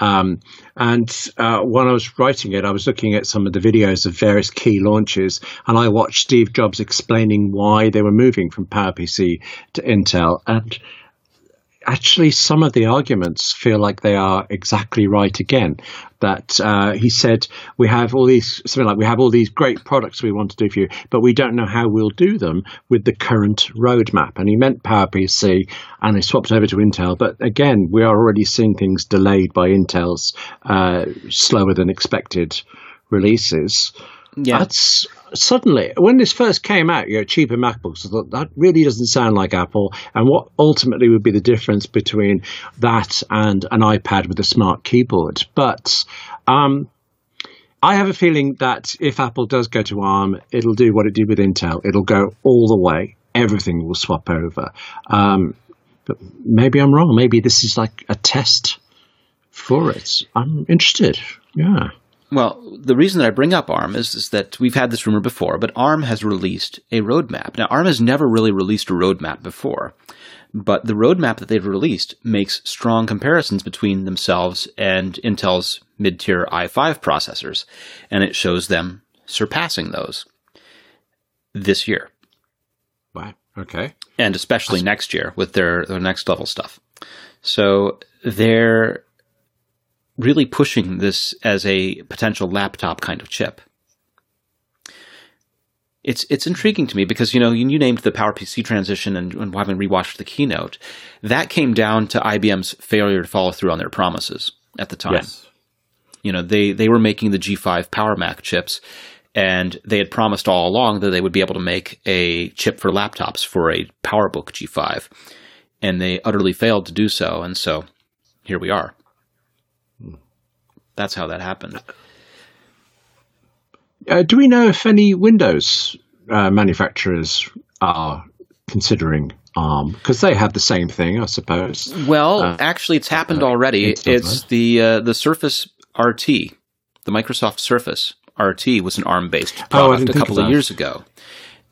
Um, and uh, when I was writing it, I was looking at some of the videos of various key launches, and I watched Steve Jobs explaining why they were moving from PowerPC to Intel. And actually some of the arguments feel like they are exactly right again. That uh, he said we have all these something like we have all these great products we want to do for you, but we don't know how we'll do them with the current roadmap. And he meant PowerPC, and they swapped over to Intel. But again, we are already seeing things delayed by Intel's uh, slower than expected releases. Yeah. That's suddenly when this first came out, you know, cheaper MacBooks. I thought that really doesn't sound like Apple. And what ultimately would be the difference between that and an iPad with a smart keyboard? But um, I have a feeling that if Apple does go to ARM, it'll do what it did with Intel. It'll go all the way. Everything will swap over. Um, but maybe I'm wrong. Maybe this is like a test for it. I'm interested. Yeah. Well, the reason that I bring up ARM is, is that we've had this rumor before, but ARM has released a roadmap. Now, ARM has never really released a roadmap before, but the roadmap that they've released makes strong comparisons between themselves and Intel's mid tier i5 processors, and it shows them surpassing those this year. Wow. Okay. And especially next year with their, their next level stuff. So they're really pushing this as a potential laptop kind of chip. It's it's intriguing to me because you know you, you named the PowerPC transition and, and having rewatched the keynote, that came down to IBM's failure to follow through on their promises at the time. Yes. You know they they were making the G5 Power Mac chips, and they had promised all along that they would be able to make a chip for laptops for a PowerBook G5, and they utterly failed to do so. And so here we are. That's how that happened. Uh, do we know if any Windows uh, manufacturers are considering ARM because they have the same thing, I suppose? Well, uh, actually, it's happened uh, already. It's, it's the uh, the Surface RT, the Microsoft Surface RT was an ARM based oh, product oh, a couple of, of years ago,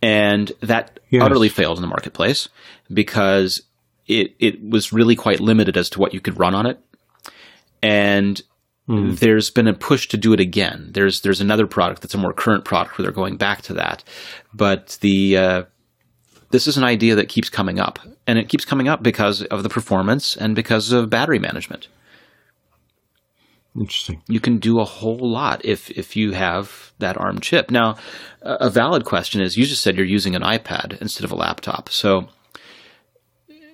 and that yes. utterly failed in the marketplace because it it was really quite limited as to what you could run on it, and Mm. There's been a push to do it again. There's there's another product that's a more current product where they're going back to that, but the uh, this is an idea that keeps coming up, and it keeps coming up because of the performance and because of battery management. Interesting. You can do a whole lot if if you have that ARM chip. Now, a valid question is: you just said you're using an iPad instead of a laptop, so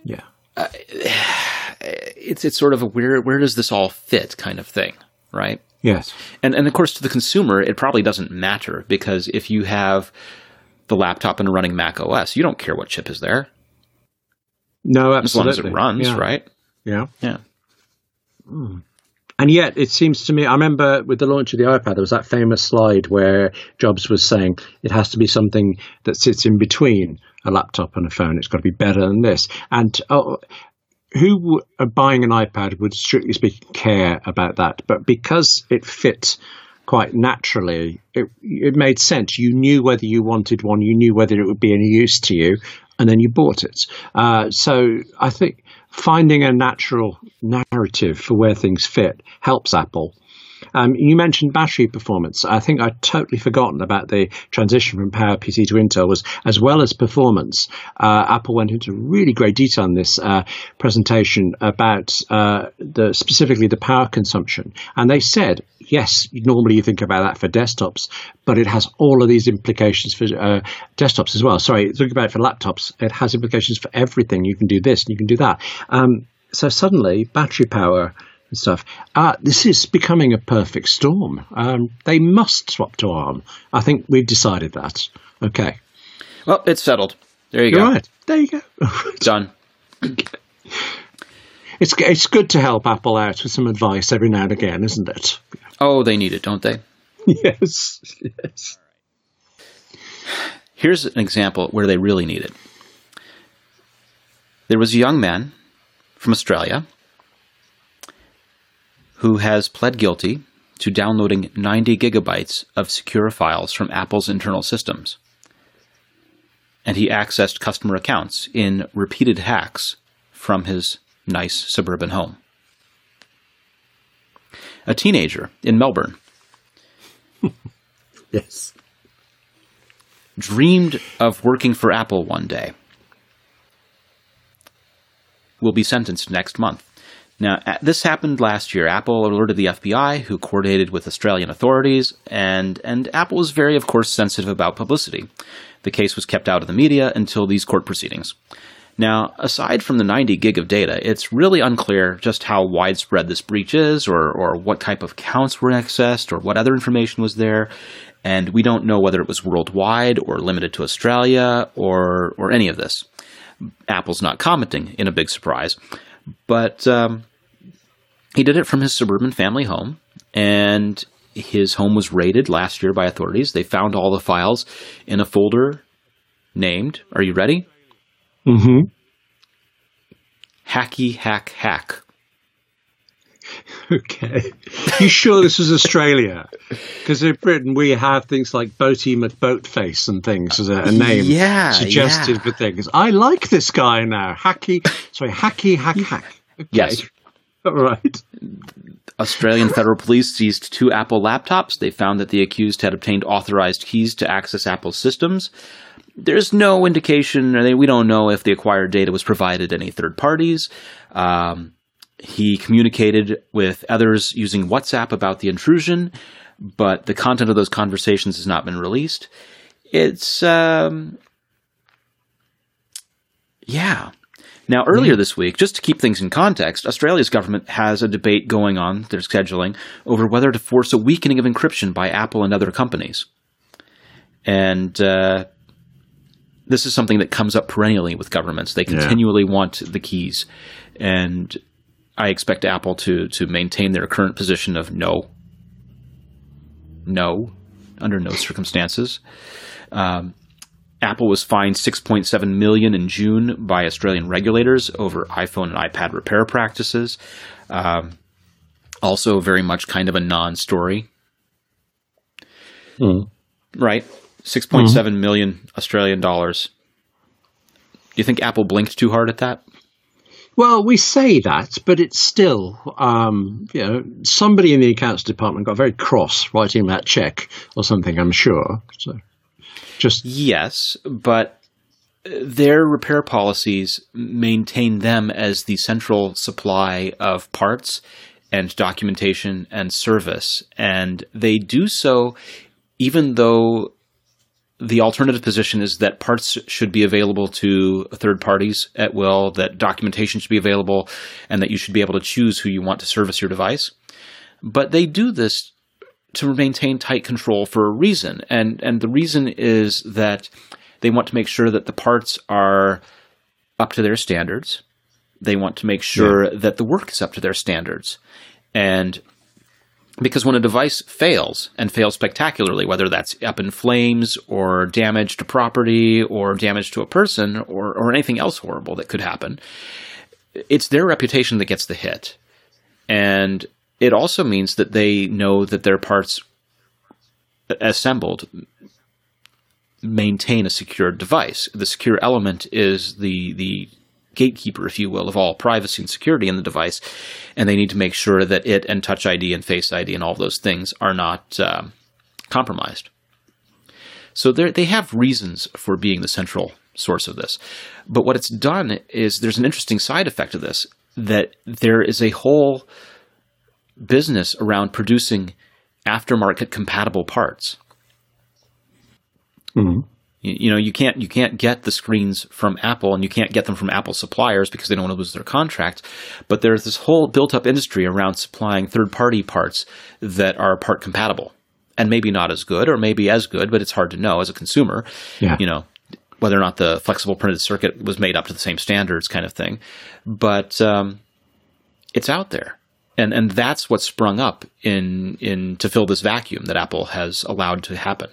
yeah. Uh, it's it's sort of a where where does this all fit kind of thing, right? Yes. And and of course to the consumer it probably doesn't matter because if you have the laptop and running Mac OS, you don't care what chip is there. No, absolutely. As long as it runs, yeah. right? Yeah. Yeah. Mm. And yet, it seems to me, I remember with the launch of the iPad, there was that famous slide where Jobs was saying it has to be something that sits in between a laptop and a phone. It's got to be better than this. And oh, who are buying an iPad would strictly speaking care about that, but because it fit quite naturally, it, it made sense. You knew whether you wanted one, you knew whether it would be any use to you, and then you bought it. Uh, so I think finding a natural narrative for where things fit helps Apple. Um, you mentioned battery performance. I think I'd totally forgotten about the transition from PowerPC to Intel was as well as performance. Uh, Apple went into really great detail in this uh, presentation about uh, the specifically the power consumption, and they said yes, normally you think about that for desktops, but it has all of these implications for uh, desktops as well. Sorry, think about it for laptops. It has implications for everything. You can do this and you can do that. Um, so suddenly, battery power and stuff. Uh, this is becoming a perfect storm. Um, they must swap to ARM. I think we've decided that. Okay. Well, it's settled. There you You're go. Right. There you go. Done. It's it's good to help Apple out with some advice every now and again, isn't it? Oh, they need it, don't they? yes. Yes. Here's an example where they really need it. There was a young man from Australia who has pled guilty to downloading 90 gigabytes of secure files from Apple's internal systems. And he accessed customer accounts in repeated hacks from his nice suburban home. A teenager in Melbourne Yes. dreamed of working for Apple one day will be sentenced next month. Now, uh, this happened last year. Apple alerted the FBI, who coordinated with Australian authorities, and, and Apple was very, of course, sensitive about publicity. The case was kept out of the media until these court proceedings. Now, aside from the 90 gig of data, it's really unclear just how widespread this breach is, or, or what type of accounts were accessed, or what other information was there. And we don't know whether it was worldwide or limited to Australia or, or any of this. Apple's not commenting in a big surprise. But um, he did it from his suburban family home, and his home was raided last year by authorities. They found all the files in a folder named, are you ready? Mm-hmm. Hacky Hack Hack. Okay. You sure this is Australia? Because in Britain we have things like Boaty McBoatface and things as a, a name Yeah, suggested yeah. for things. I like this guy now. Hacky, sorry, Hacky Hack Hack. Okay. Yes. All right. Australian federal police seized two Apple laptops. They found that the accused had obtained authorized keys to access Apple systems. There's no indication, or they, we don't know if the acquired data was provided to any third parties. Um, he communicated with others using WhatsApp about the intrusion, but the content of those conversations has not been released. It's, um, yeah. Now, earlier this week, just to keep things in context, Australia's government has a debate going on, they're scheduling, over whether to force a weakening of encryption by Apple and other companies. And uh, this is something that comes up perennially with governments. They continually want the keys. And I expect Apple to, to maintain their current position of no. No, under no circumstances. Um, Apple was fined 6.7 million in June by Australian regulators over iPhone and iPad repair practices. Um, also, very much kind of a non-story, right? 6.7 million Australian dollars. Do you think Apple blinked too hard at that? Well, we say that, but it's still, um, you know, somebody in the accounts department got very cross writing that check or something. I'm sure. So, just Yes, but their repair policies maintain them as the central supply of parts and documentation and service. And they do so even though the alternative position is that parts should be available to third parties at will, that documentation should be available, and that you should be able to choose who you want to service your device. But they do this to maintain tight control for a reason. And and the reason is that they want to make sure that the parts are up to their standards. They want to make sure that the work is up to their standards. And because when a device fails and fails spectacularly, whether that's up in flames or damage to property or damage to a person or, or anything else horrible that could happen, it's their reputation that gets the hit. And it also means that they know that their parts assembled maintain a secure device. The secure element is the the gatekeeper, if you will, of all privacy and security in the device, and they need to make sure that it and Touch ID and Face ID and all those things are not um, compromised. So they they have reasons for being the central source of this, but what it's done is there's an interesting side effect of this that there is a whole business around producing aftermarket compatible parts. You, you know, you can't you can't get the screens from Apple, and you can't get them from Apple suppliers because they don't want to lose their contract. But there's this whole built-up industry around supplying third-party parts that are part compatible, and maybe not as good, or maybe as good, but it's hard to know as a consumer. Yeah. You know, whether or not the flexible printed circuit was made up to the same standards, kind of thing. But um, it's out there. And and that's what sprung up in in to fill this vacuum that Apple has allowed to happen.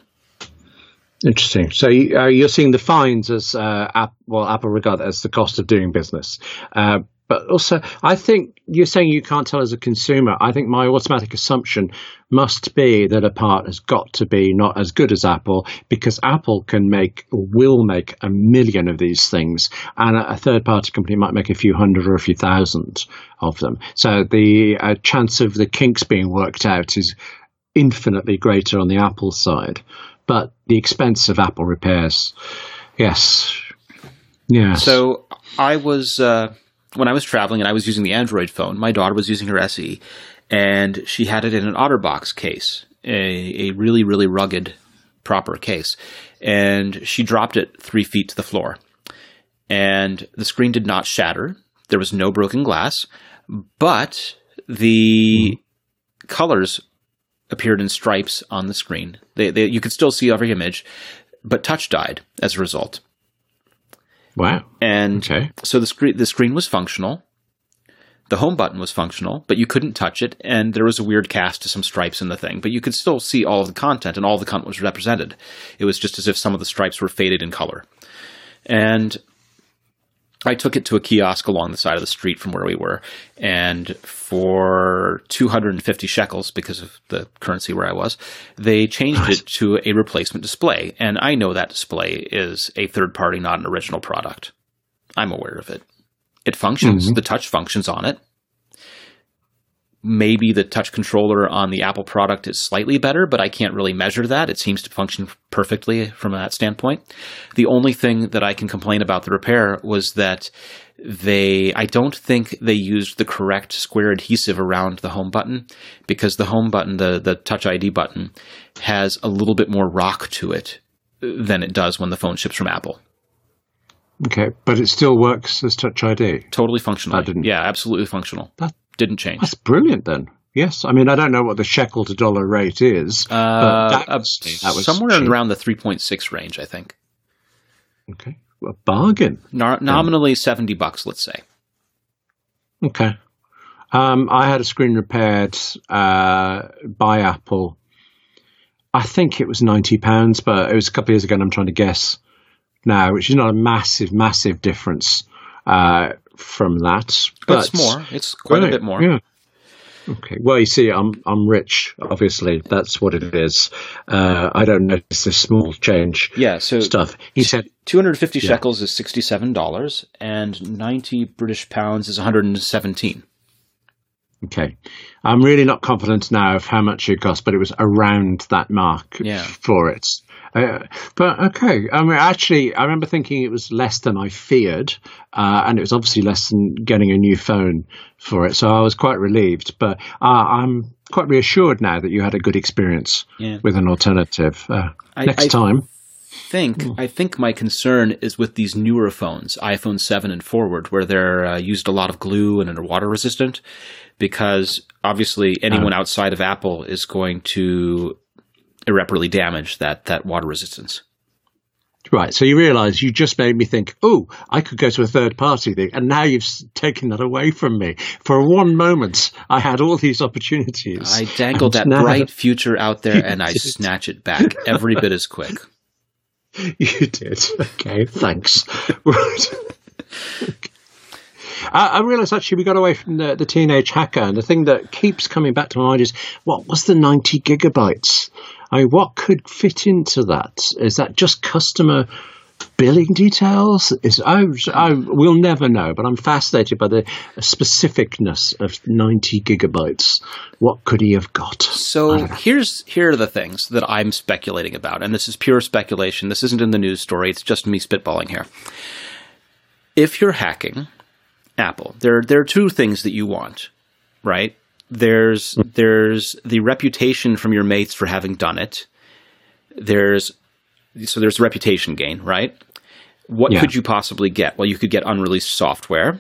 Interesting. So you, uh, you're seeing the fines as uh, App, well, Apple regard as the cost of doing business. Uh, but also, I think you're saying you can't tell as a consumer. I think my automatic assumption must be that a part has got to be not as good as Apple because Apple can make or will make a million of these things, and a, third party company might make a few hundred or a few thousand of them. So the uh, chance of the kinks being worked out is infinitely greater on the Apple side. But the expense of Apple repairs, yes. Yes. So I was. Uh when I was traveling and I was using the Android phone, my daughter was using her SE, and she had it in an OtterBox case, a, a really, really rugged, proper case. And she dropped it three feet to the floor. And the screen did not shatter. There was no broken glass, but the mm. colors appeared in stripes on the screen. They, they, you could still see every image, but touch died as a result. Wow. And okay. so the screen the screen was functional. The home button was functional, but you couldn't touch it, and there was a weird cast to some stripes in the thing, but you could still see all of the content, and all the content was represented. It was just as if some of the stripes were faded in color. And I took it to a kiosk along the side of the street from where we were, and for 250 shekels, because of the currency where I was, they changed nice. it to a replacement display. And I know that display is a third party, not an original product. I'm aware of it. It functions, mm-hmm. the touch functions on it maybe the touch controller on the Apple product is slightly better, but I can't really measure that. It seems to function perfectly from that standpoint. The only thing that I can complain about the repair was that they I don't think they used the correct square adhesive around the home button because the home button, the the touch ID button, has a little bit more rock to it than it does when the phone ships from Apple. Okay, but it still works as Touch ID. Totally functional. Yeah, absolutely functional. That, didn't change. That's brilliant then. Yes, I mean I don't know what the shekel to dollar rate is, uh, but that was, that was somewhere cheap. around the three point six range, I think. Okay, a bargain. No, nominally um, seventy bucks, let's say. Okay, um, I had a screen repaired uh, by Apple. I think it was ninety pounds, but it was a couple of years ago, and I'm trying to guess now, which is not a massive, massive difference. Uh, from that. But it's more. It's quite right, a bit more. Yeah. Okay. Well, you see, I'm I'm rich. Obviously, that's what it is. Uh, I don't notice this small change. Yeah. So stuff. He said 250 yeah. shekels is 67 dollars, and 90 British pounds is 117. Okay. I'm really not confident now of how much it cost, but it was around that mark yeah. for it. Uh, but okay, I mean, actually, I remember thinking it was less than I feared, uh, and it was obviously less than getting a new phone for it. So I was quite relieved. But uh, I'm quite reassured now that you had a good experience yeah. with an alternative. Uh, I, next I time, think mm. I think my concern is with these newer phones, iPhone seven and forward, where they're uh, used a lot of glue and are water resistant, because obviously anyone oh. outside of Apple is going to irreparably damage that that water resistance. Right. So you realise you just made me think, oh, I could go to a third party thing, and now you've taken that away from me. For one moment, I had all these opportunities. I dangled that bright future out there, and I snatch it back every bit as quick. You did. Okay. Thanks. right. I, I realise actually we got away from the, the teenage hacker, and the thing that keeps coming back to my mind is what was the ninety gigabytes? I mean, what could fit into that? Is that just customer billing details? Is I, I will never know, but I'm fascinated by the specificness of 90 gigabytes. What could he have got? So here's here are the things that I'm speculating about, and this is pure speculation. This isn't in the news story. It's just me spitballing here. If you're hacking Apple, there there are two things that you want, right? There's there's the reputation from your mates for having done it. There's so there's reputation gain, right? What yeah. could you possibly get? Well, you could get unreleased software.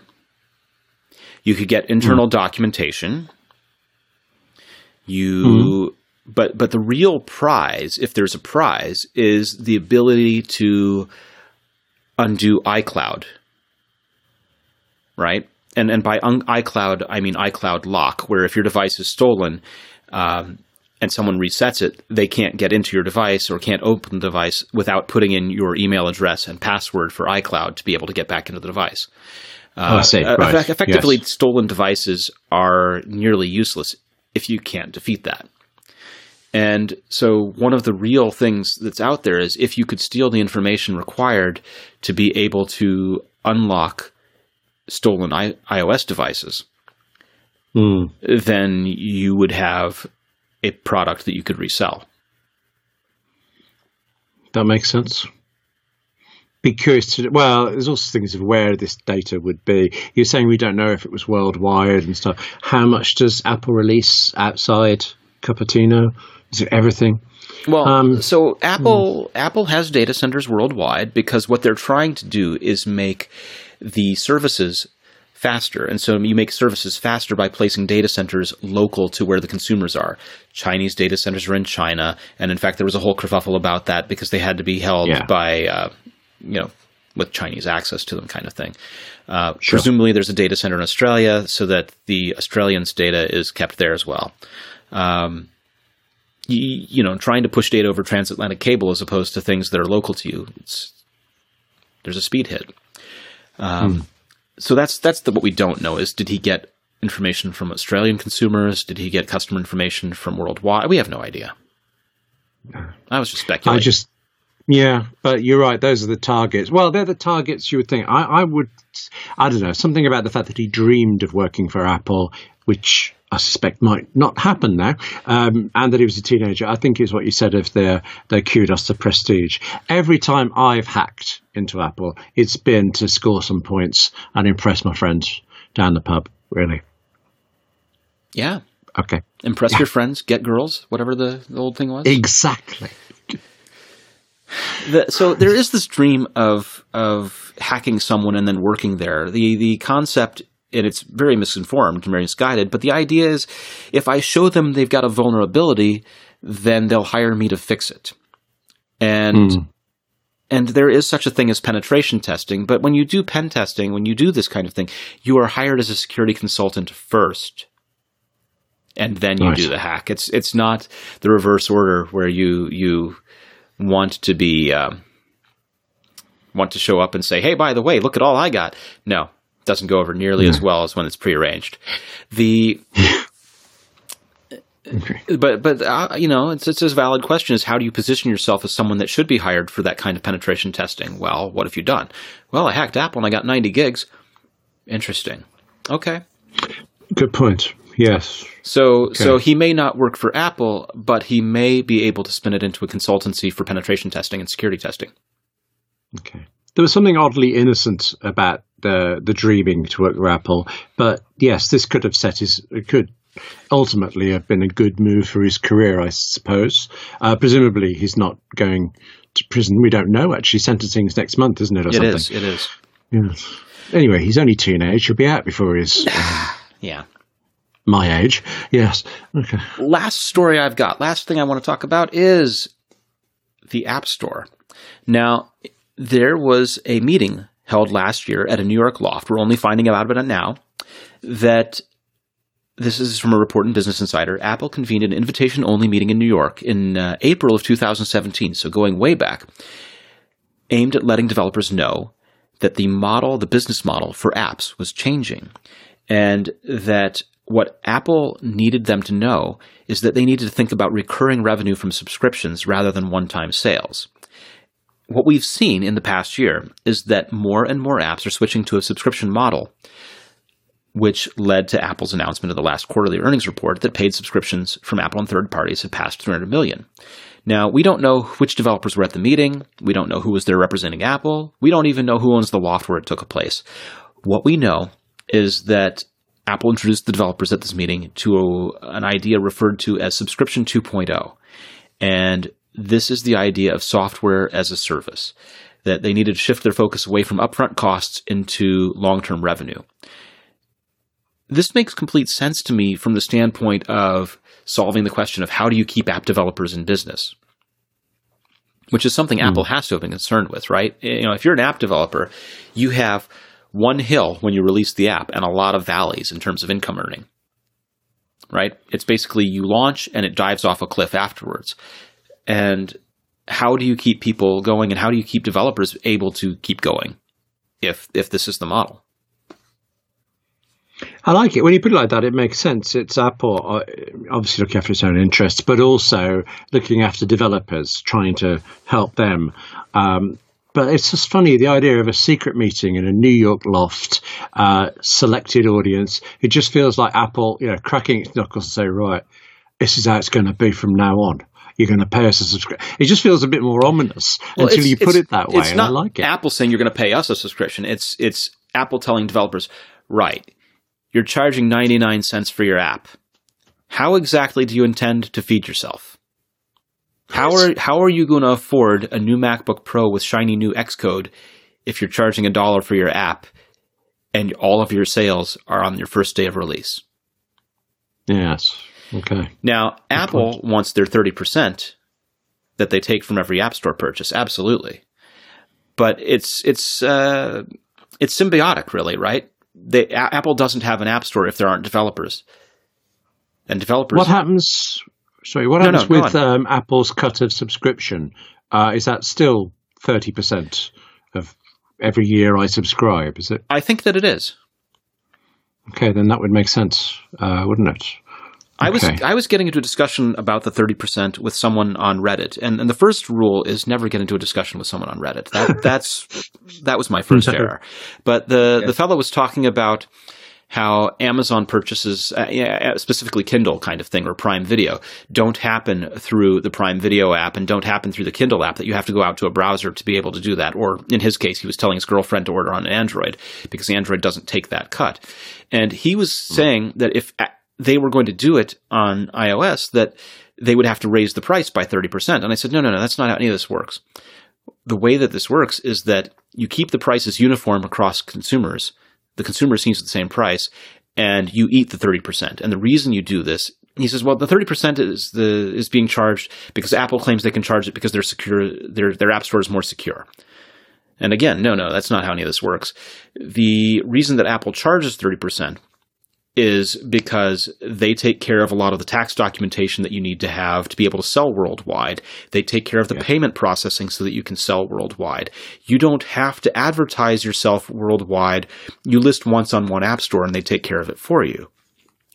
You could get internal mm. documentation. You mm. but but the real prize, if there's a prize, is the ability to undo iCloud. Right? And and by un- iCloud I mean iCloud lock, where if your device is stolen. Um, and someone resets it, they can't get into your device or can't open the device without putting in your email address and password for iCloud to be able to get back into the device. oh, I see. Uh, right. effectively, Yes. stolen devices are nearly useless if you can't defeat that. And so, one of the real things that's out there is if you could steal the information required to be able to unlock stolen I- iOS devices, Hmm. then you would have a product that you could resell. That makes sense. Be curious to. Well, there's also things of where this data would be. You're saying we don't know if it was worldwide and stuff. How much does Apple release outside Cupertino? Is it everything? Well, Um, so Apple Apple has data centers worldwide because what they're trying to do is make the services faster. And so you make services faster by placing data centers local to where the consumers are. Chinese data centers are in China, and in fact there was a whole kerfuffle about that because they had to be held Yeah. by uh, you know with Chinese access to them kind of thing. Uh, Sure. Presumably there's a data center in Australia so that the Australians' data is kept there as well. Um, you, you know, trying to push data over transatlantic cable as opposed to things that are local to you. It's there's a speed hit. Um, So that's that's the, what we don't know is did he get information from Australian consumers? Did he get customer information from worldwide? We have no idea. I was just speculating. I just, yeah, but you're right. Those are the targets. Well, they're the targets you would think. I, I would, I don't know, something about the fact that he dreamed of working for Apple, which I suspect might not happen now, um, and that he was a teenager. I think is what you said of their their kudos to prestige. Every time I've hacked into Apple, it's been to score some points and impress my friends down the pub. Really, yeah. okay, Impress your friends, get girls, whatever the, the old thing was. exactly. the, so there is this dream of of hacking someone and then working there. The the concept and it's very misinformed and very misguided, but the idea is if I show them they've got a vulnerability, then they'll hire me to fix it. And and there is such a thing as penetration testing, but when you do pen testing, when you do this kind of thing, you are hired as a security consultant first. And then you Right. do the hack. It's it's not the reverse order where you you want to be um, want to show up and say, "Hey, by the way, look at all I got." No, doesn't go over nearly as well as when it's prearranged. The but but uh, you know, it's it's a valid question: is how do you position yourself as someone that should be hired for that kind of penetration testing? Well, what have you done? Well, I hacked Apple and I got ninety gigs. Interesting. Okay. Good point. Yes. So so he may not work for Apple, but he may be able to spin it into a consultancy for penetration testing and security testing. Okay. There was something oddly innocent about the the dreaming to work for Apple, but yes, this could have set his it could ultimately have been a good move for his career, I suppose. Uh, presumably, he's not going to prison. We don't know. Actually, sentencing's next month, isn't it? Or It something? is. It is. Yes. Anyway, he's only teenage. He'll be out before he's uh, Yeah. my age. Yes. Okay. last story I've got, last thing I want to talk about is the App Store. Now, there was a meeting held last year at a New York loft. We're only finding out about it now. That this is from a report in Business Insider. Apple convened an invitation only meeting in New York in uh, April of 2017, so going way back, aimed at letting developers know that the model, the business model for apps was changing and that what Apple needed them to know is that they needed to think about recurring revenue from subscriptions rather than one time sales. What we've seen in the past year is that more and more apps are switching to a subscription model, which led to Apple's announcement of the last quarterly earnings report that paid subscriptions from Apple and third parties had passed 300 million. Now, we don't know which developers were at the meeting. We don't know who was there representing Apple. We don't even know who owns the loft where it took place. What we know is that Apple introduced the developers at this meeting to an idea referred to as Subscription 2.0. And this is the idea of software as a service, that they needed to shift their focus away from upfront costs into long term revenue. This makes complete sense to me from the standpoint of solving the question of how do you keep app developers in business? Which is something hmm. Apple has to have been concerned with, right? You know, if you're an app developer, you have one hill when you release the app and a lot of valleys in terms of income earning. Right? It's basically you launch and it dives off a cliff afterwards. And how do you keep people going and how do you keep developers able to keep going if if this is the model? I like it. When you put it like that, it makes sense. It's Apple uh, obviously looking after its own interests, but also looking after developers, trying to help them. Um, but it's just funny the idea of a secret meeting in a New York loft, uh, selected audience. It just feels like Apple, you know, cracking its knuckles and say, right, this is how it's going to be from now on you're going to pay us a subscription. It just feels a bit more ominous well, until you put it that way. It's not I like it. Apple saying you're going to pay us a subscription. It's it's Apple telling developers, right, you're charging 99 cents for your app. How exactly do you intend to feed yourself? How are how are you going to afford a new MacBook Pro with shiny new Xcode if you're charging a dollar for your app and all of your sales are on your first day of release? Yes. Okay. Now, Good Apple point. wants their 30% that they take from every App Store purchase, absolutely. But it's it's uh, it's symbiotic really, right? they, Apple doesn't have an app store if there aren't developers. And developers. What happens? Sorry, what happens no, no, with um, Apple's cut of subscription? Uh, is that still thirty percent of every year I subscribe? Is it? I think that it is. Okay, then that would make sense, uh, wouldn't it? I was I was getting into a discussion about the thirty percent with someone on Reddit, and, and the first rule is never get into a discussion with someone on Reddit. That that's that was my first error. But the yeah. the fellow was talking about how Amazon purchases, uh, yeah, specifically Kindle kind of thing or Prime Video, don't happen through the Prime Video app and don't happen through the Kindle app. That you have to go out to a browser to be able to do that. Or in his case, he was telling his girlfriend to order on Android because Android doesn't take that cut. And he was hmm. saying that if they were going to do it on iOS, that they would have to raise the price by 30%. And I said, no, no, no, that's not how any of this works. The way that this works is that you keep the prices uniform across consumers. The consumer sees the same price and you eat the 30%. And the reason you do this, he says, well, the 30% is the, is being charged because Apple claims they can charge it because their secure, their, their app store is more secure. And again, no, no, that's not how any of this works. The reason that Apple charges 30% is because they take care of a lot of the tax documentation that you need to have to be able to sell worldwide. They take care of the yeah. payment processing so that you can sell worldwide. You don't have to advertise yourself worldwide. You list once on one app store and they take care of it for you.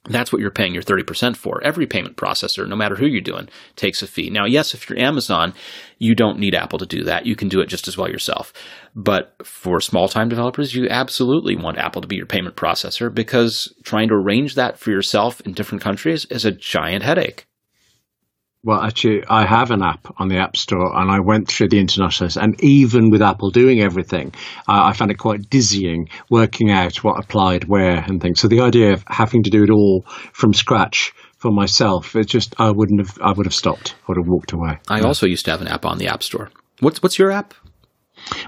That's what you're paying your 30% for. Every payment processor, no matter who you're doing, takes a fee. Now, yes, if you're Amazon, you don't need Apple to do that. You can do it just as well yourself. But for small time developers, you absolutely want Apple to be your payment processor because trying to arrange that for yourself in different countries is a giant headache. Well, actually, I have an app on the App Store, and I went through the international list. And even with Apple doing everything, uh, I found it quite dizzying working out what applied where and things. So the idea of having to do it all from scratch for myself, it just I wouldn't have. I would have stopped. I would have walked away. I yeah. also used to have an app on the App Store. What's what's your app?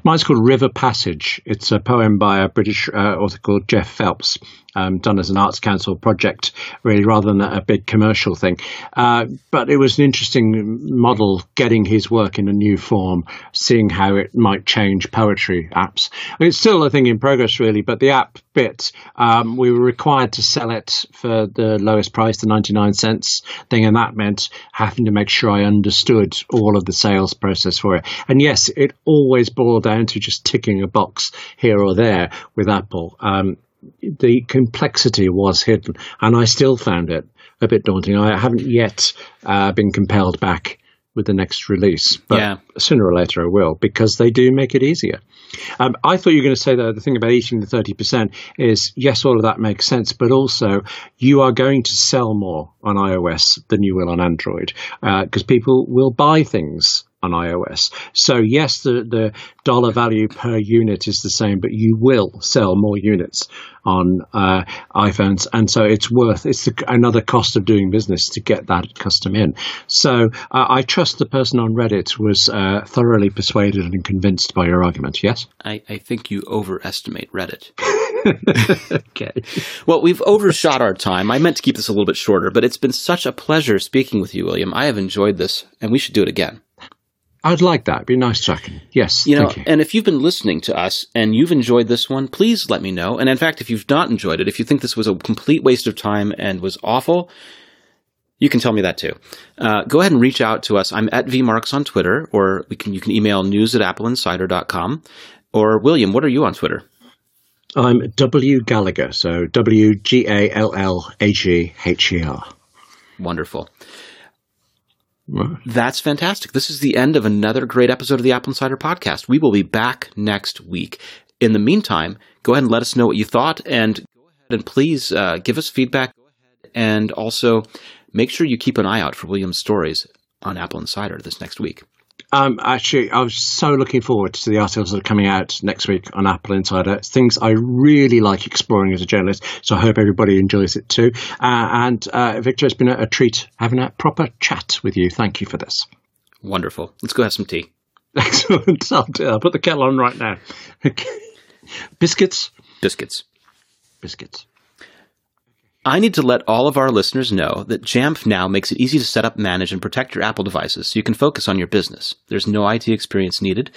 Mine's called River Passage. It's a poem by a British uh, author called Jeff Phelps um, done as an Arts Council project, really, rather than a big commercial thing. Uh, but it was an interesting model getting his work in a new form, seeing how it might change poetry apps. It's still a thing in progress, really, but the app bit, um, we were required to sell it for the lowest price, the 99 cents thing, and that meant having to make sure I understood all of the sales process for it. And yes, it always boiled down to just ticking a box here or there with Apple. Um, the complexity was hidden, and I still found it a bit daunting. I haven't yet uh, been compelled back with the next release, but yeah. sooner or later I will because they do make it easier. Um, I thought you were going to say though the thing about eating the thirty percent is yes, all of that makes sense, but also you are going to sell more on iOS than you will on Android because uh, people will buy things on iOS. So yes, the, the dollar value per unit is the same, but you will sell more units on uh, iPhones, and so it's worth it's the, another cost of doing business to get that custom in. So uh, I trust the person on Reddit was uh, thoroughly persuaded and convinced by your argument. Yes, I, I think you overestimate Reddit. okay. Well, we've overshot our time. I meant to keep this a little bit shorter, but it's been such a pleasure speaking with you, William. I have enjoyed this, and we should do it again. I'd like that. It'd be nice tracking. Yes. You know, thank you. and if you've been listening to us and you've enjoyed this one, please let me know. And in fact, if you've not enjoyed it, if you think this was a complete waste of time and was awful, you can tell me that too. Uh, go ahead and reach out to us. I'm at vmarks on Twitter, or we can you can email news at appleinsider.com. Or William, what are you on Twitter? I'm W Gallagher, so W G A L L A G H E R. Wonderful. That's fantastic. This is the end of another great episode of the AppleInsider podcast. We will be back next week. In the meantime, go ahead and let us know what you thought and go ahead and please uh, give us feedback. And also make sure you keep an eye out for William's stories on AppleInsider this next week. Um, actually, I was so looking forward to the articles that are coming out next week on AppleInsider. It's things I really like exploring as a journalist, so I hope everybody enjoys it too. Uh, and uh, Victor, it's been a, a treat having a proper chat with you. Thank you for this. Wonderful. Let's go have some tea. Excellent. I'll, do, I'll put the kettle on right now. Biscuits. Biscuits. Biscuits. I need to let all of our listeners know that Jamf now makes it easy to set up, manage, and protect your Apple devices so you can focus on your business. There's no IT experience needed.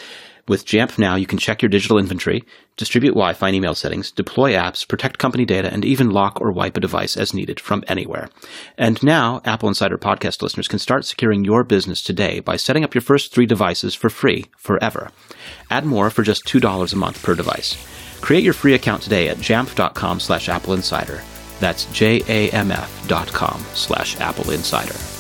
With Jamf Now, you can check your digital inventory, distribute Wi Fi and email settings, deploy apps, protect company data, and even lock or wipe a device as needed from anywhere. And now, AppleInsider podcast listeners can start securing your business today by setting up your first three devices for free forever. Add more for just $2 a month per device. Create your free account today at jamf.com slash AppleInsider. That's J-A-M-F dot slash AppleInsider.